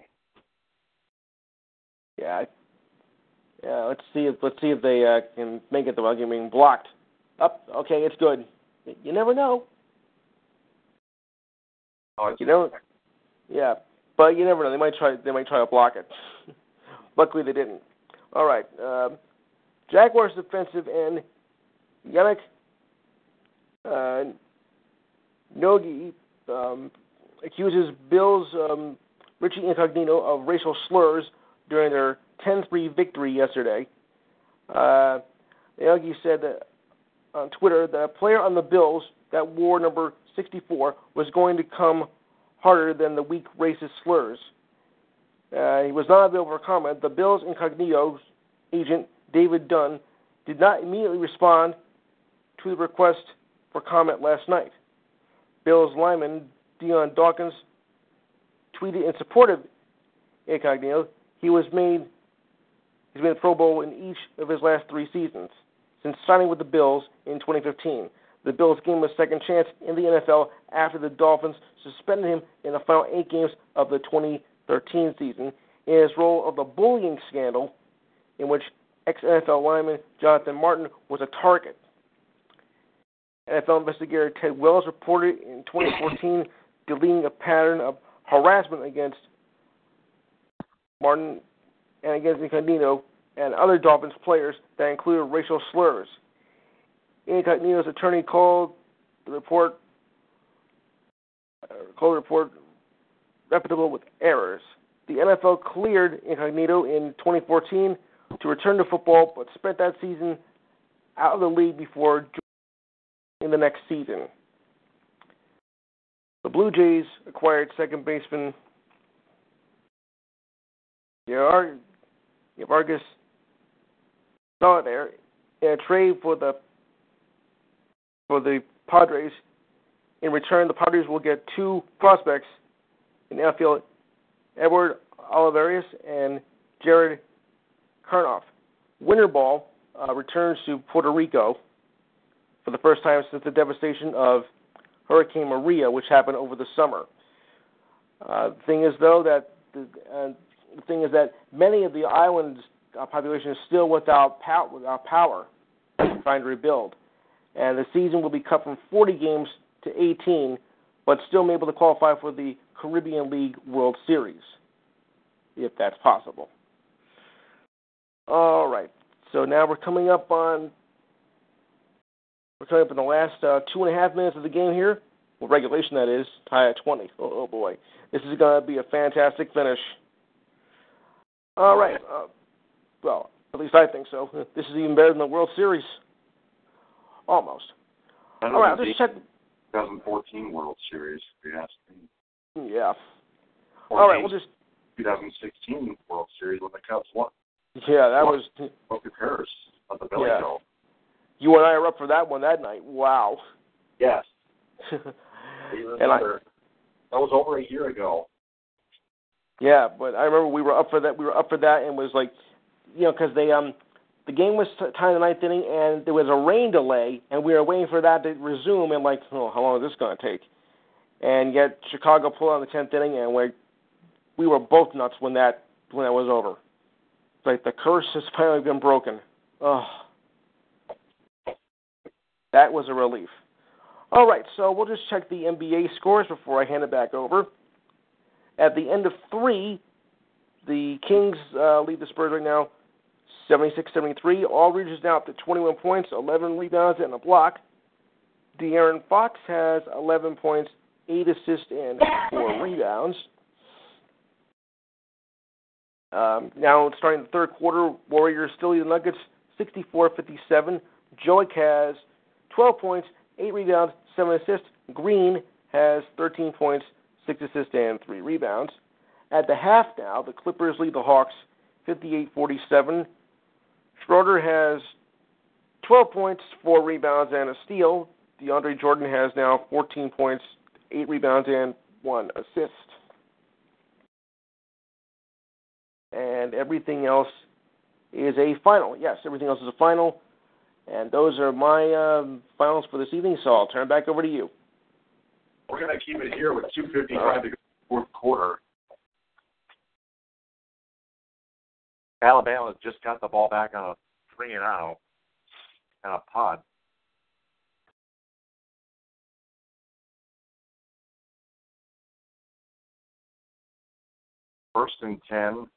Yeah. Yeah. Let's see if let's see if they uh, can make it without getting blocked. Up. okay, it's good. You never know. Oh, You know- Yeah, but you never know. They might try. They might try to block it. Luckily, they didn't. All right. Um, Jaguars defensive end Yannick uh, Ngakoue um, accuses Bills um, Richie Incognito of racial slurs during their 10-3 victory yesterday. Uh, Ngakoue said that on Twitter that a player on the Bills that wore number 64 was going to come harder than the weak racist slurs. Uh, he was not available for comment. The Bills Incognito's agent, David Dunn, did not immediately respond to the request for comment last night. Bills lineman Dion Dawkins tweeted in support of Incognito, he was made he's the Pro Bowl in each of his last three seasons since signing with the Bills in 2015. The Bills gave him a second chance in the NFL after the Dolphins suspended him in the final eight games of the 2013 season in his role of the bullying scandal in which ex-NFL lineman Jonathan Martin was a target. NFL investigator Ted Wells reported in 2014 deleting a pattern of harassment against Martin and against Incognito and other Dolphins players that included racial slurs. Incognito's attorney called the report uh, called the report reputable with errors. The NFL cleared Incognito in 2014 to return to football, but spent that season out of the league before in the next season. The Blue Jays acquired second baseman Vargas Solarte in a trade for the for the Padres. In return, the Padres will get two prospects in the outfield, Edward Olivares and Jared Karnoff. Winter ball uh, returns to Puerto Rico for the first time since the devastation of Hurricane Maria, which happened over the summer. Uh, the thing is, though, that the, uh, the thing is that many of the island's uh, population is still without, pow- without power, trying to rebuild and the season will be cut from 40 games to 18, but still be able to qualify for the Caribbean League World Series, if that's possible. All right, so now we're coming up on we're coming up in the last uh, two and a half minutes of the game here. Well, regulation that is, tie at 20. Oh, oh boy, this is going to be a fantastic finish. All right, uh, well, at least I think so. This is even better than the World Series. Almost. All right, just check. 2014 World Series, if you ask me. Yeah. Or All right, we'll just. 2016 World Series when the Cubs won. Yeah, that what, was. What compares on the Billy yeah. You and I are up for that one that night. Wow. Yes. and I, that was over a year ago. Yeah, but I remember we were up for that. We were up for that, and was like, you know, because they um the game was tied in the ninth inning, and there was a rain delay, and we were waiting for that to resume. And like, oh, how long is this going to take? And yet Chicago pulled on the tenth inning, and we we were both nuts when that when that was over. Like the curse has finally been broken. Oh, that was a relief. All right, so we'll just check the NBA scores before I hand it back over. At the end of three, the Kings uh, lead the Spurs right now 76-73. Aldridge is now up to 21 points, 11 rebounds, and a block. De'Aaron Fox has 11 points, 8 assists, and 4 rebounds. Um, now, starting the third quarter, Warriors still lead the Nuggets 64-57. Jokic has 12 points, 8 rebounds, 7 assists. Green has 13 points, 6 assists, and 3 rebounds. At the half now, the Clippers lead the Hawks 58-47. Schroeder has 12 points, 4 rebounds, and a steal. DeAndre Jordan has now 14 points, 8 rebounds, and 1 assist. And everything else is a final. Yes, everything else is a final. And those are my um, finals for this evening, so I'll turn it back over to you. We're going to keep it here with 2.55 to go fourth quarter. Alabama just got the ball back on a three and out and a pod. First and ten,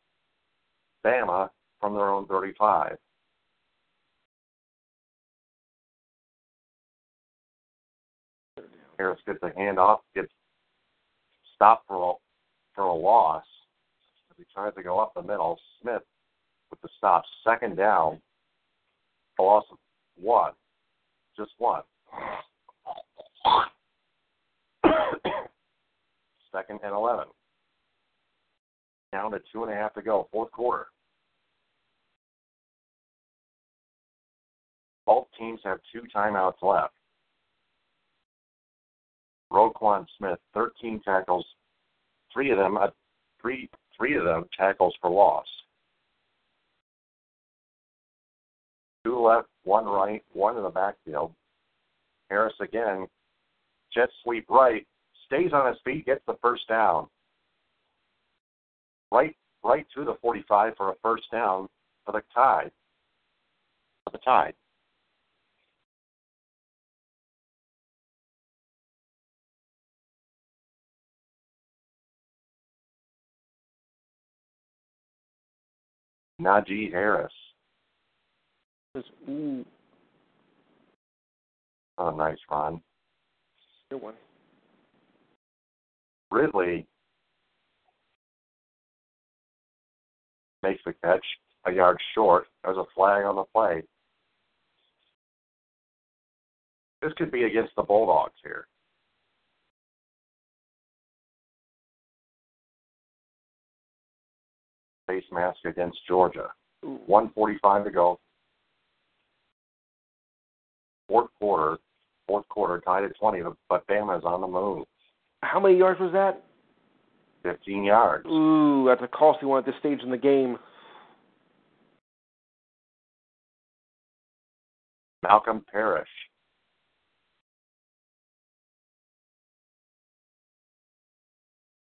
Bama from their own 35. Harris gets a handoff, gets stopped for a, for a loss. As He tries to go up the middle. Smith with the stop. Second down, a loss of one, just one. Second and 11. Down to two and a half to go, fourth quarter. Both teams have two timeouts left. Roquan Smith, 13 tackles, three of them, uh, three three of them tackles for loss. Two left, one right, one in the backfield. Harris again, jet sweep right, stays on his feet, gets the first down. Right, right to the 45 for a first down for the Tide. For the Tide. Najee Harris. Ooh, Oh, nice run. good one. Ridley makes the catch a yard short. There's a flag on the play. This could be against the Bulldogs here. Face mask against Georgia. 145 to go. Fourth quarter, fourth quarter tied at 20, but Bama is on the move. How many yards was that? 15 yards. Ooh, that's a costly one at this stage in the game. Malkom Parrish.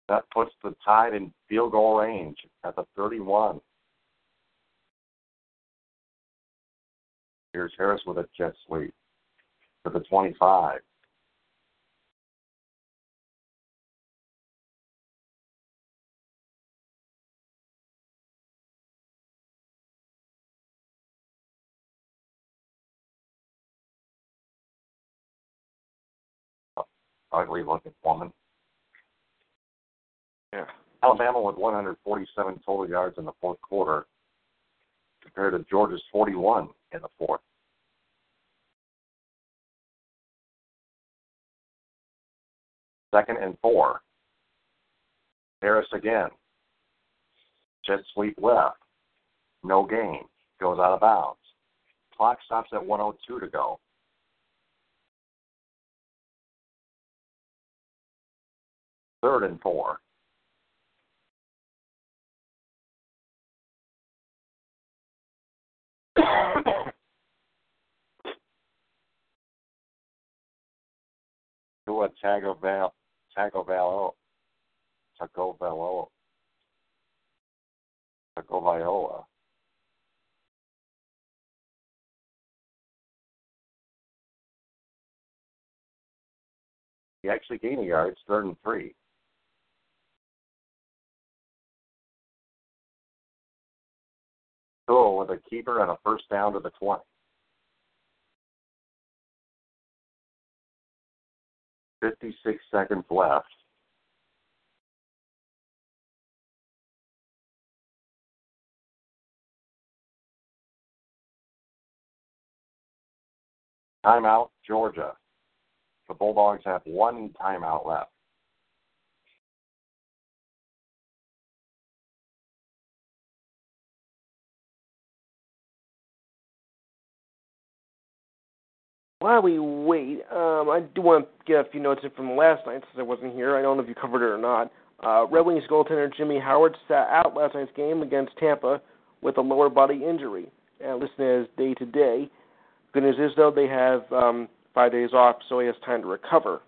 That puts the Tide in field goal range at the 31. Here's Harris with a jet sweep to the 25. Ugly looking woman. Yeah. Alabama with 147 total yards in the fourth quarter compared to Georgia's 41 in the fourth. Second and four. Harris again. Jet sweep left. No gain. Goes out of bounds. Clock stops at 102 to go. Third and four. Tua Tagovailoa, Tagovailoa, Tagovailoa, Tagovailoa. He actually gained a yard. It's third and three. Tua with a keeper and a first down to the 20. Fifty-six seconds left. Timeout, Georgia. The Bulldogs have one timeout left. While we wait, um, I do want to get a few notes in from last night since I wasn't here. I don't know if you covered it or not. Uh, Red Wings goaltender Jimmy Howard sat out last night's game against Tampa with a lower body injury. And listed as day to day. Good news is though they have um, five days off, so he has time to recover.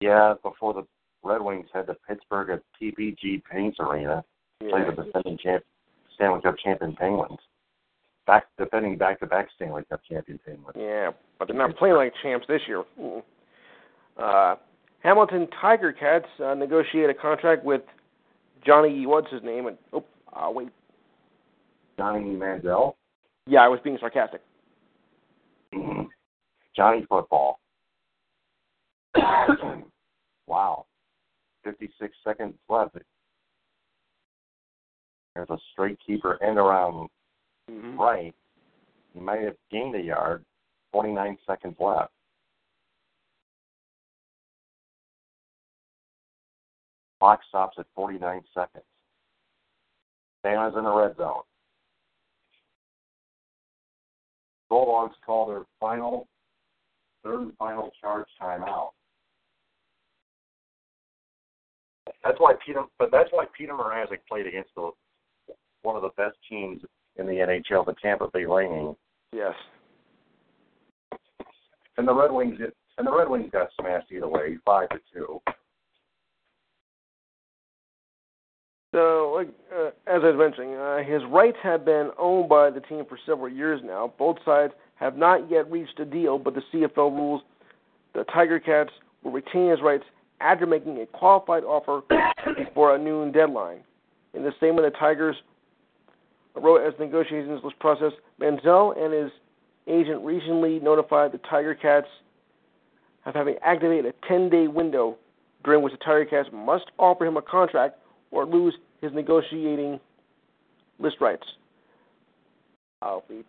Yeah, before the Red Wings head to Pittsburgh at PPG Paints Arena, play the defending champ, Stanley Cup champion Penguins. Back defending back to back Stanley Cup champion Penguins. Yeah, but they're not playing like champs this year. Uh, Hamilton Tiger Cats uh, negotiate a contract with Johnny. What's his name? And oh, uh, wait. Johnny Manziel. Yeah, I was being sarcastic. Mhm. Johnny Football. wow. 56 seconds left. There's a straight keeper end around Mm-hmm. right. He might have gained a yard. 49 seconds left. Clock stops at 49 seconds. Bama's in the red zone. Bulldogs call their final, third and final charge timeout. That's why Peter, but that's why Peter Mrazek played against the one of the best teams in the NHL, the Tampa Bay Lightning. Yes. And the Red Wings, and the Red Wings got smashed either way, five to two. So, uh, as I was mentioning, uh, his rights have been owned by the team for several years now. Both sides have not yet reached a deal, but the CFL rules the Tiger Cats will retain his rights after making a qualified offer before a noon deadline. In the statement, the Tigers wrote as negotiations was processed, Manziel and his agent recently notified the Tiger Cats of having activated a 10-day window during which the Tiger Cats must offer him a contract or lose his negotiating list rights. I'll be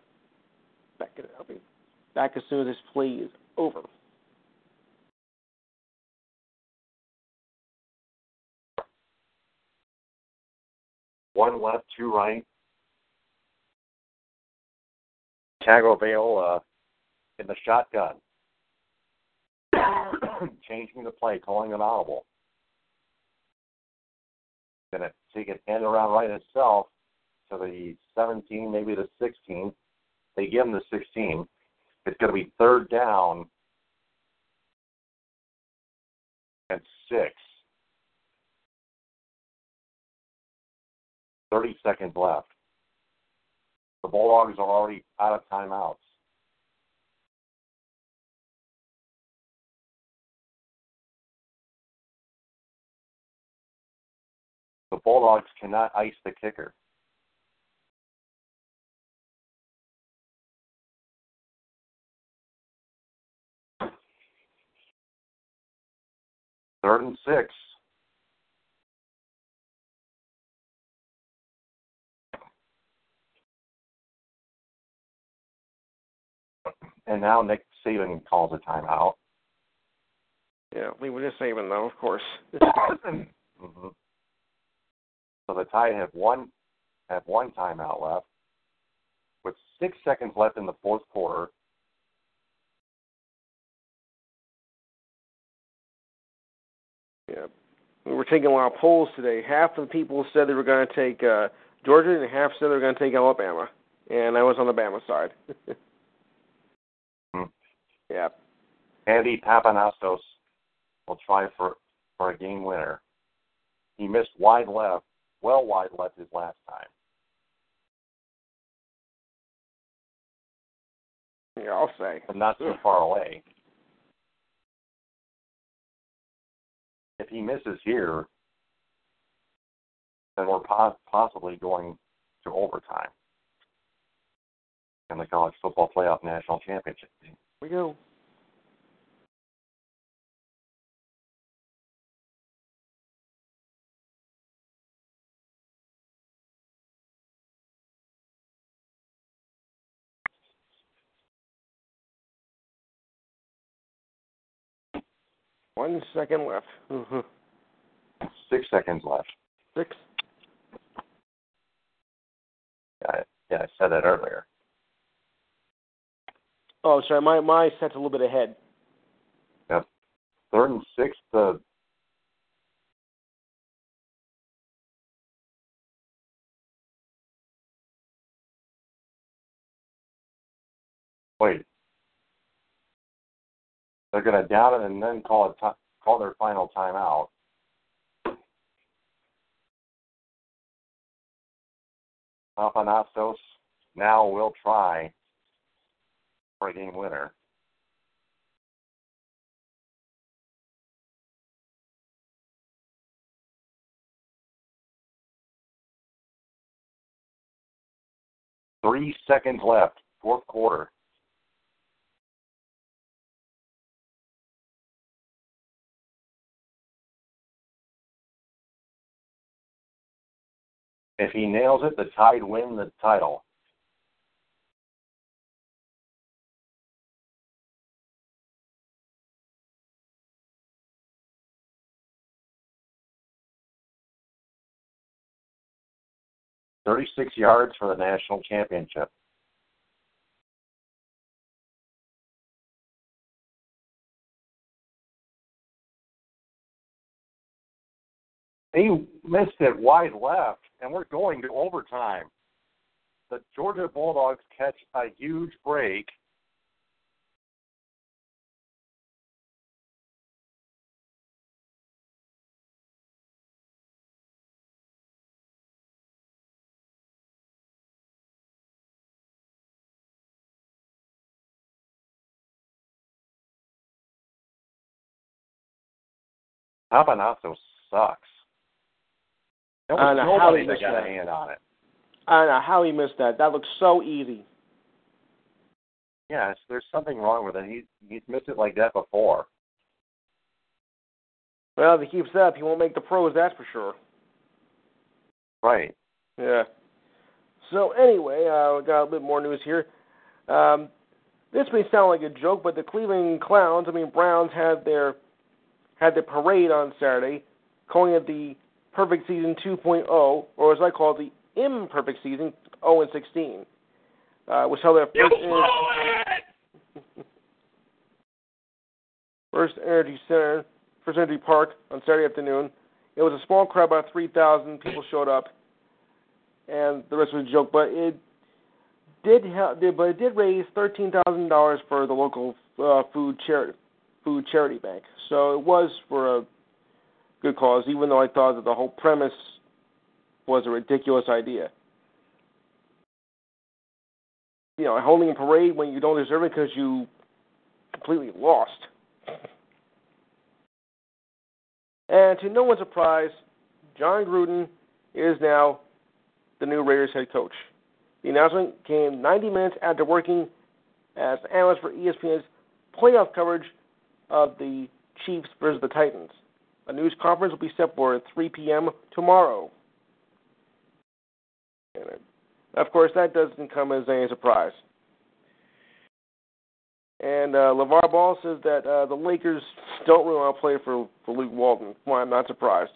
back. I'll be back as soon as this play is over. One left, two right. Tagovailoa uh, in the shotgun, changing the play, calling an audible. Going to take an end around right itself to the 17, maybe the 16. They give him the 16. It's going to be third down and six. 30 seconds left. The Bulldogs are already out of timeouts. The Bulldogs cannot ice the kicker. Third and six. And now Nick Saban calls a timeout. Yeah, we were just Saban though, of course. mm-hmm. So the Tide have one have one timeout left, with six seconds left in the fourth quarter. Yeah, we were taking a lot of polls today. Half of the people said they were going to take uh, Georgia, and half said they were going to take Alabama, and I was on the Bama side. Yeah. Andy Pappanastos will try for for a game winner. He missed wide left well wide left his last time. Yeah, I'll say. But not too far away. If he misses here, then we're possibly going to overtime in the college football playoff national championship game. We go. One second left. Mm-hmm. Six seconds left. Six. Yeah, yeah, I said that earlier. Oh, sorry. My my set's a little bit ahead. Yep. Third and sixth. The wait. They're going to down it and then call it call their final timeout. Pappanastos now will try for a game winner. Three seconds left, fourth quarter. If he nails it, the Tide win the title. Thirty-six yards for the national championship. He missed it wide left, and we're going to overtime. The Georgia Bulldogs catch a huge break. Pappanastos sucks. There I was don't know how nobody he that missed got that. a hand on it. I don't know how he missed that. That looks so easy. Yes, there's something wrong with it. He he's missed it like that before. Well, if he keeps up, he won't make the pros, that's for sure. Right. Yeah. So anyway, uh, we got a bit more news here. Um, this may sound like a joke, but the Cleveland Clowns, I mean Browns, had their had their parade on Saturday, calling it the Perfect Season 2.0, or as I call it, the Imperfect Season 0 and 16, uh, which held their FirstEnergy, first energy center, FirstEnergy park on Saturday afternoon. It was a small crowd, about 3,000 people showed up, and the rest was a joke. But it did help, but it did raise thirteen thousand dollars for the local uh, food charity food charity bank. So it was for a good cause, even though I thought that the whole premise was a ridiculous idea. You know, holding a parade when you don't deserve it because you completely lost. And to no one's surprise, Jon Gruden is now the new Raiders head coach. The announcement came 90 minutes after working as an analyst for ESPN's playoff coverage of the Chiefs versus the Titans. A news conference will be set for 3 p.m. tomorrow. And uh, of course, that doesn't come as any surprise. And uh, LeVar Ball says that uh, the Lakers don't really want to play for, for Luke Walton. Well, I'm not surprised.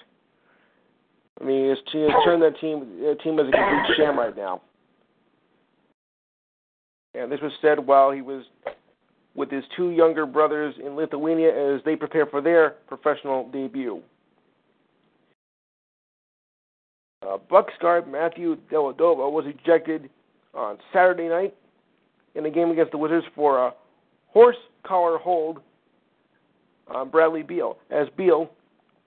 I mean, it's, it's turned that team that team is a complete sham right now. And this was said while he was with his two younger brothers in Lithuania as they prepare for their professional debut. Uh, Bucks guard Matthew Dellavedova was ejected on Saturday night in a game against the Wizards for a horse collar hold on Bradley Beal, as Beal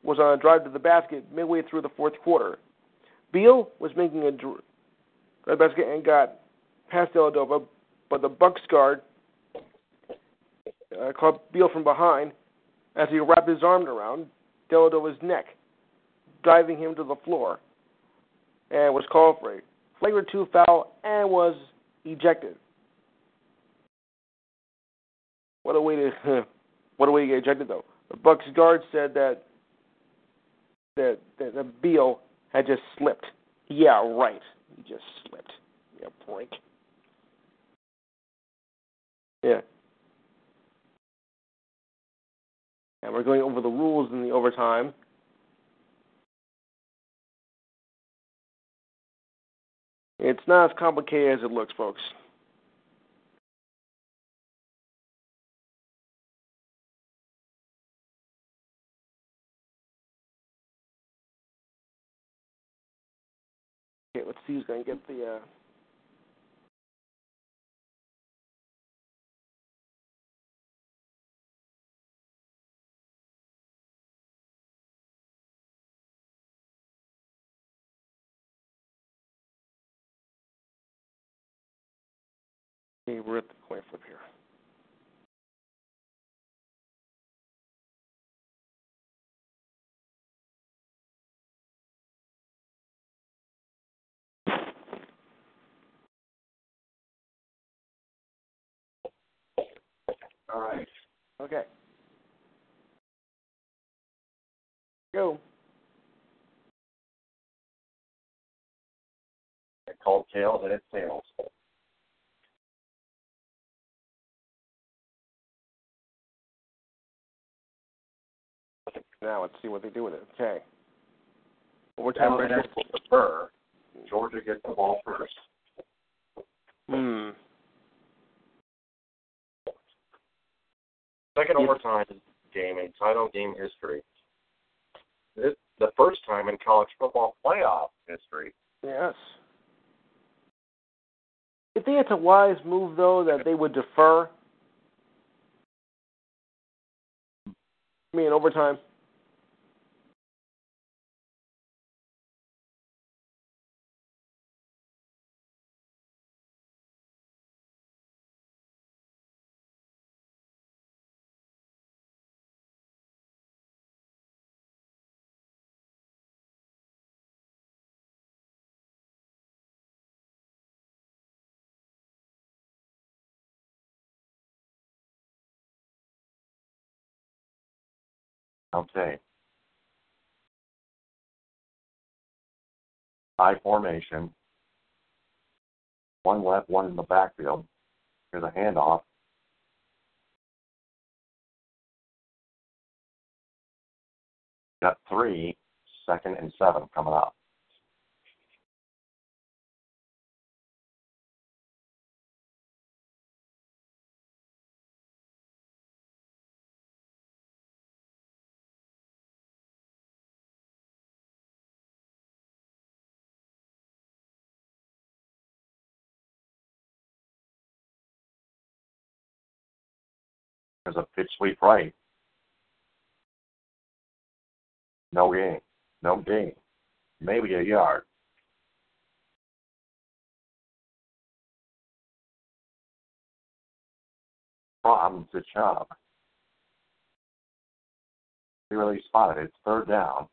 was on a drive to the basket midway through the fourth quarter. Beal was making a dr- drive basket and got past Dellavedova, but the Bucks guard uh, caught Beal from behind as he wrapped his arm around Dellavedova's neck, driving him to the floor, and was called for a flagrant two foul and was ejected. What a way to what a way to get ejected though. The Bucks guard said that that that, that Beal had just slipped. Yeah, right. He just slipped. Yeah, break. Yeah. And we're going over the rules in the overtime. It's not as complicated as it looks, folks. Okay, let's see who's going to get the. Uh... All right. Okay. Go. I called tails and it's tails. Now let's see what they do with it. Okay. Overtime Down pressure. there, defer. Georgia gets the ball first. Hmm. Second overtime game in title game history. This the first time in college football playoff history. Yes. You think it's a wise move, though, that they would defer? I mean, overtime. Okay. High formation. One left, one in the backfield. Here's a handoff. Got three, second and seven coming up. There's a pitch sweep right. No gain. No gain. Maybe a yard. From the job. He really spotted it. It's third down.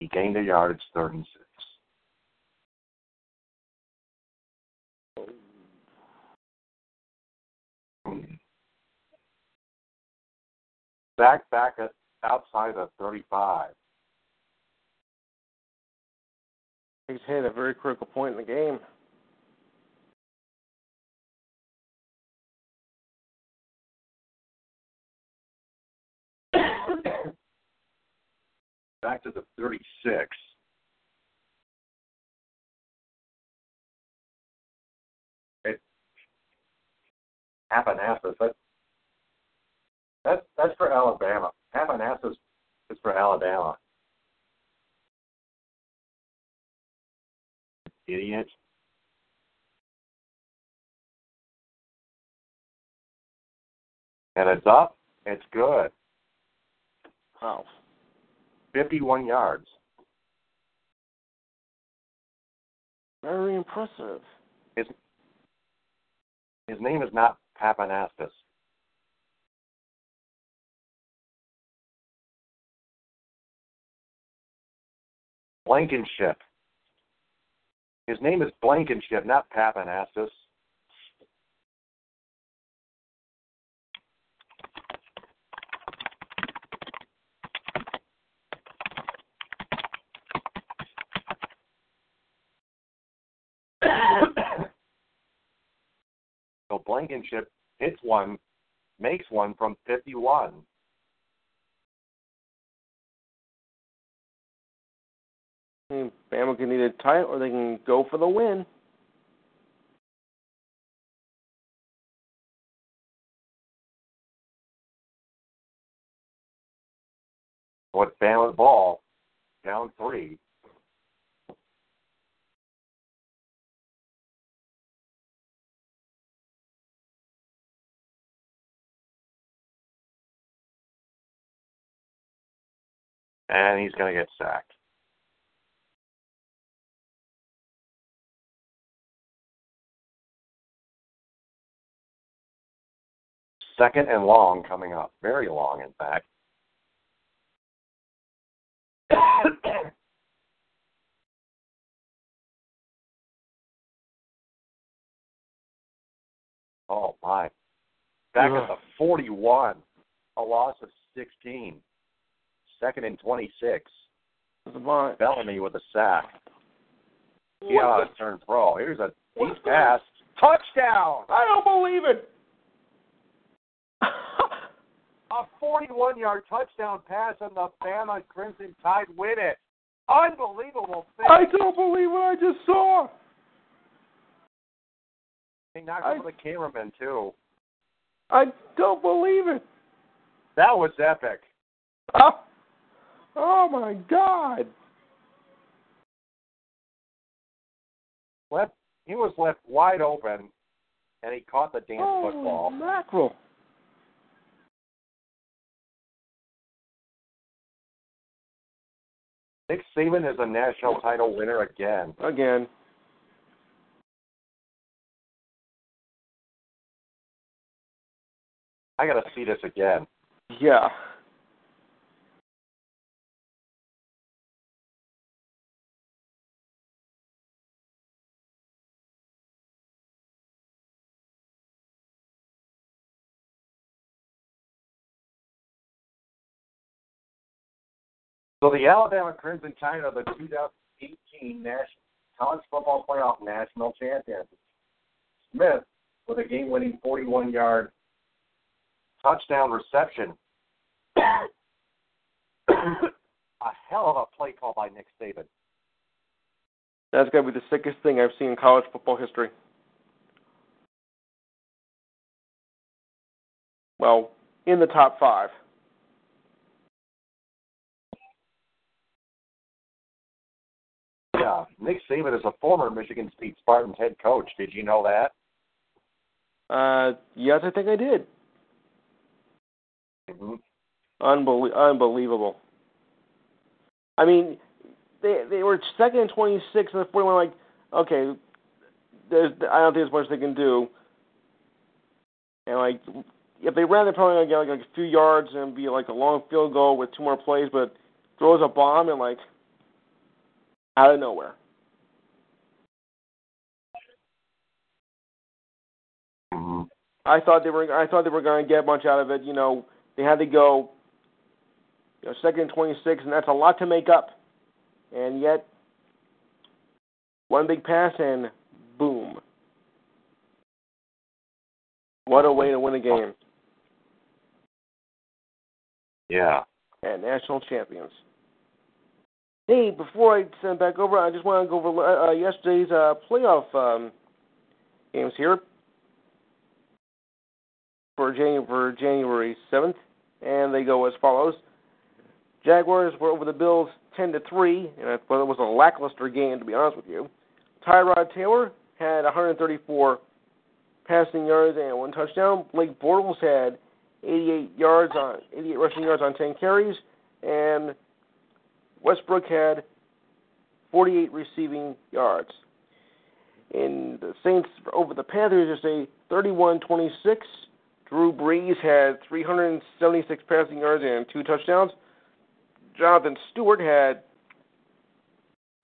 He gained a yard. It's third and six. Back back at outside of 35. He's hit a very critical point in the game. back to the 36. It Pappanastos. That, that's that's for Alabama. Pappanastos is for Alabama. Idiot. And it's up. It's good. Wow. 51 yards. Very impressive. His his name is not Pappanastos. Blankenship. His name is Blankenship, not Pappanastos. So Blankenship hits one, makes one from 51. I Bama can either tie it or they can go for the win. What's Bama's ball? Down three. And he's going to get sacked. Second and long coming up. Very long, in fact. oh, my. Back at the 41. A loss of 16. Second and 26. Davin. Bellamy with a sack. He ought to turn pro. Here's a deep pass. Touchdown! I don't believe it. A 41 yard touchdown pass, and the Bama Crimson Tide win it. Unbelievable thing. I don't believe what I just saw. He knocked I- over the cameraman too. I don't believe it. That was epic. Oh, oh my God. Left he was left wide open and he caught the damn Holy football. mackerel. Nick Saban is a national title winner again. Again. I gotta see this again. Yeah. So the Alabama Crimson Tide are the 2018 National College Football Playoff National Champions. Smith with a game-winning 41-yard touchdown reception. a hell of a play call by Nick Saban. That's got to be the sickest thing I've seen in college football history. Well, in the top five. Yeah, Nick Saban is a former Michigan State Spartans head coach. Did you know that? Uh, yes, I think I did. hmm Unbelie- unbelievable. I mean, they they were second and twenty six, and the forty one like, okay, there's I don't think there's much they can do. And like, if they ran, they're probably gonna get like, like a few yards and be like a long field goal with two more plays, but throws a bomb and like out of nowhere. hmm I thought they were I thought they were going to get much out of it. You know, they had to go you know, second and 26, and that's a lot to make up. And yet, one big pass and boom. What a way to win a game. Yeah. And national champions. Hey, before I send back over, I just want to go over uh, yesterday's uh, playoff um, games here for January, for January 7th, and they go as follows. Jaguars were over the Bills 10 to 3, and it was a lackluster game, to be honest with you. Tyrod Taylor had 134 passing yards and one touchdown. Blake Bortles had 88 yards on 88 rushing yards on 10 carries, and Westbrook had 48 receiving yards. In the Saints over the Panthers, it's a 31-26. Drew Brees had 376 passing yards and two touchdowns. Jonathan Stewart had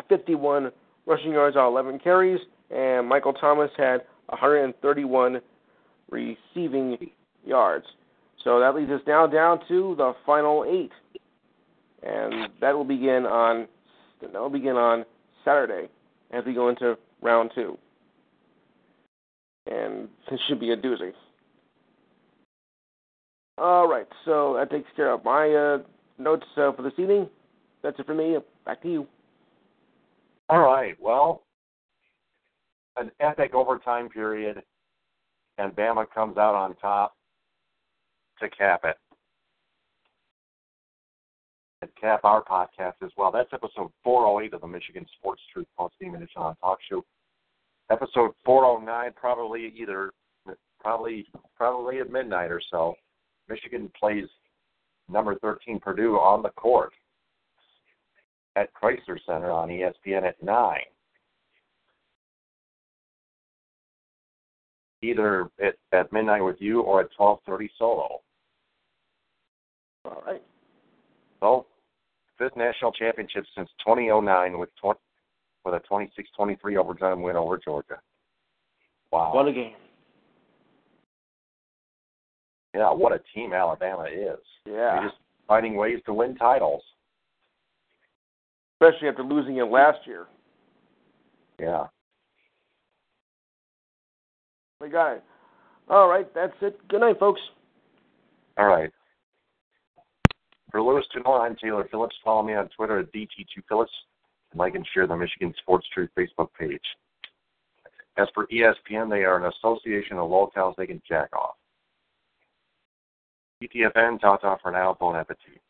51 rushing yards on 11 carries, and Michael Thomas had 131 receiving yards. So that leads us now down to the final eight, and that will begin on that will begin on Saturday as we go into round two, and this should be a doozy. All right, so that takes care of my uh, notes uh, for this evening. That's it for me. Back to you. All right. Well, an epic overtime period, and Bama comes out on top to cap it. And cap our podcast as well. That's episode 408 of the Michigan Sports Truth Post Game Edition on Talk Show. Episode 409, probably either, probably, probably at midnight or so. Michigan plays number 13 Purdue on the court at Crisler Center on ESPN at 9. Either at, at midnight with you or at 12:30 solo. All right. So, fifth national championship since 2009 with 20, with a 26-23 overtime win over Georgia. Wow. What a game. yeah, what a team Alabama is. Yeah. They're just finding ways to win titles. Especially after losing it last year. Yeah. We got it. All right, that's it. Good night, folks. All right. For Lewis Janelle, I'm Taylor Phillips. Follow me on Twitter at DT2Phillips. and like and share the Michigan Sports Truth Facebook page. As for ESPN, they are an association of locales they can jack off. ETFN, ta ta for now, bon appetit.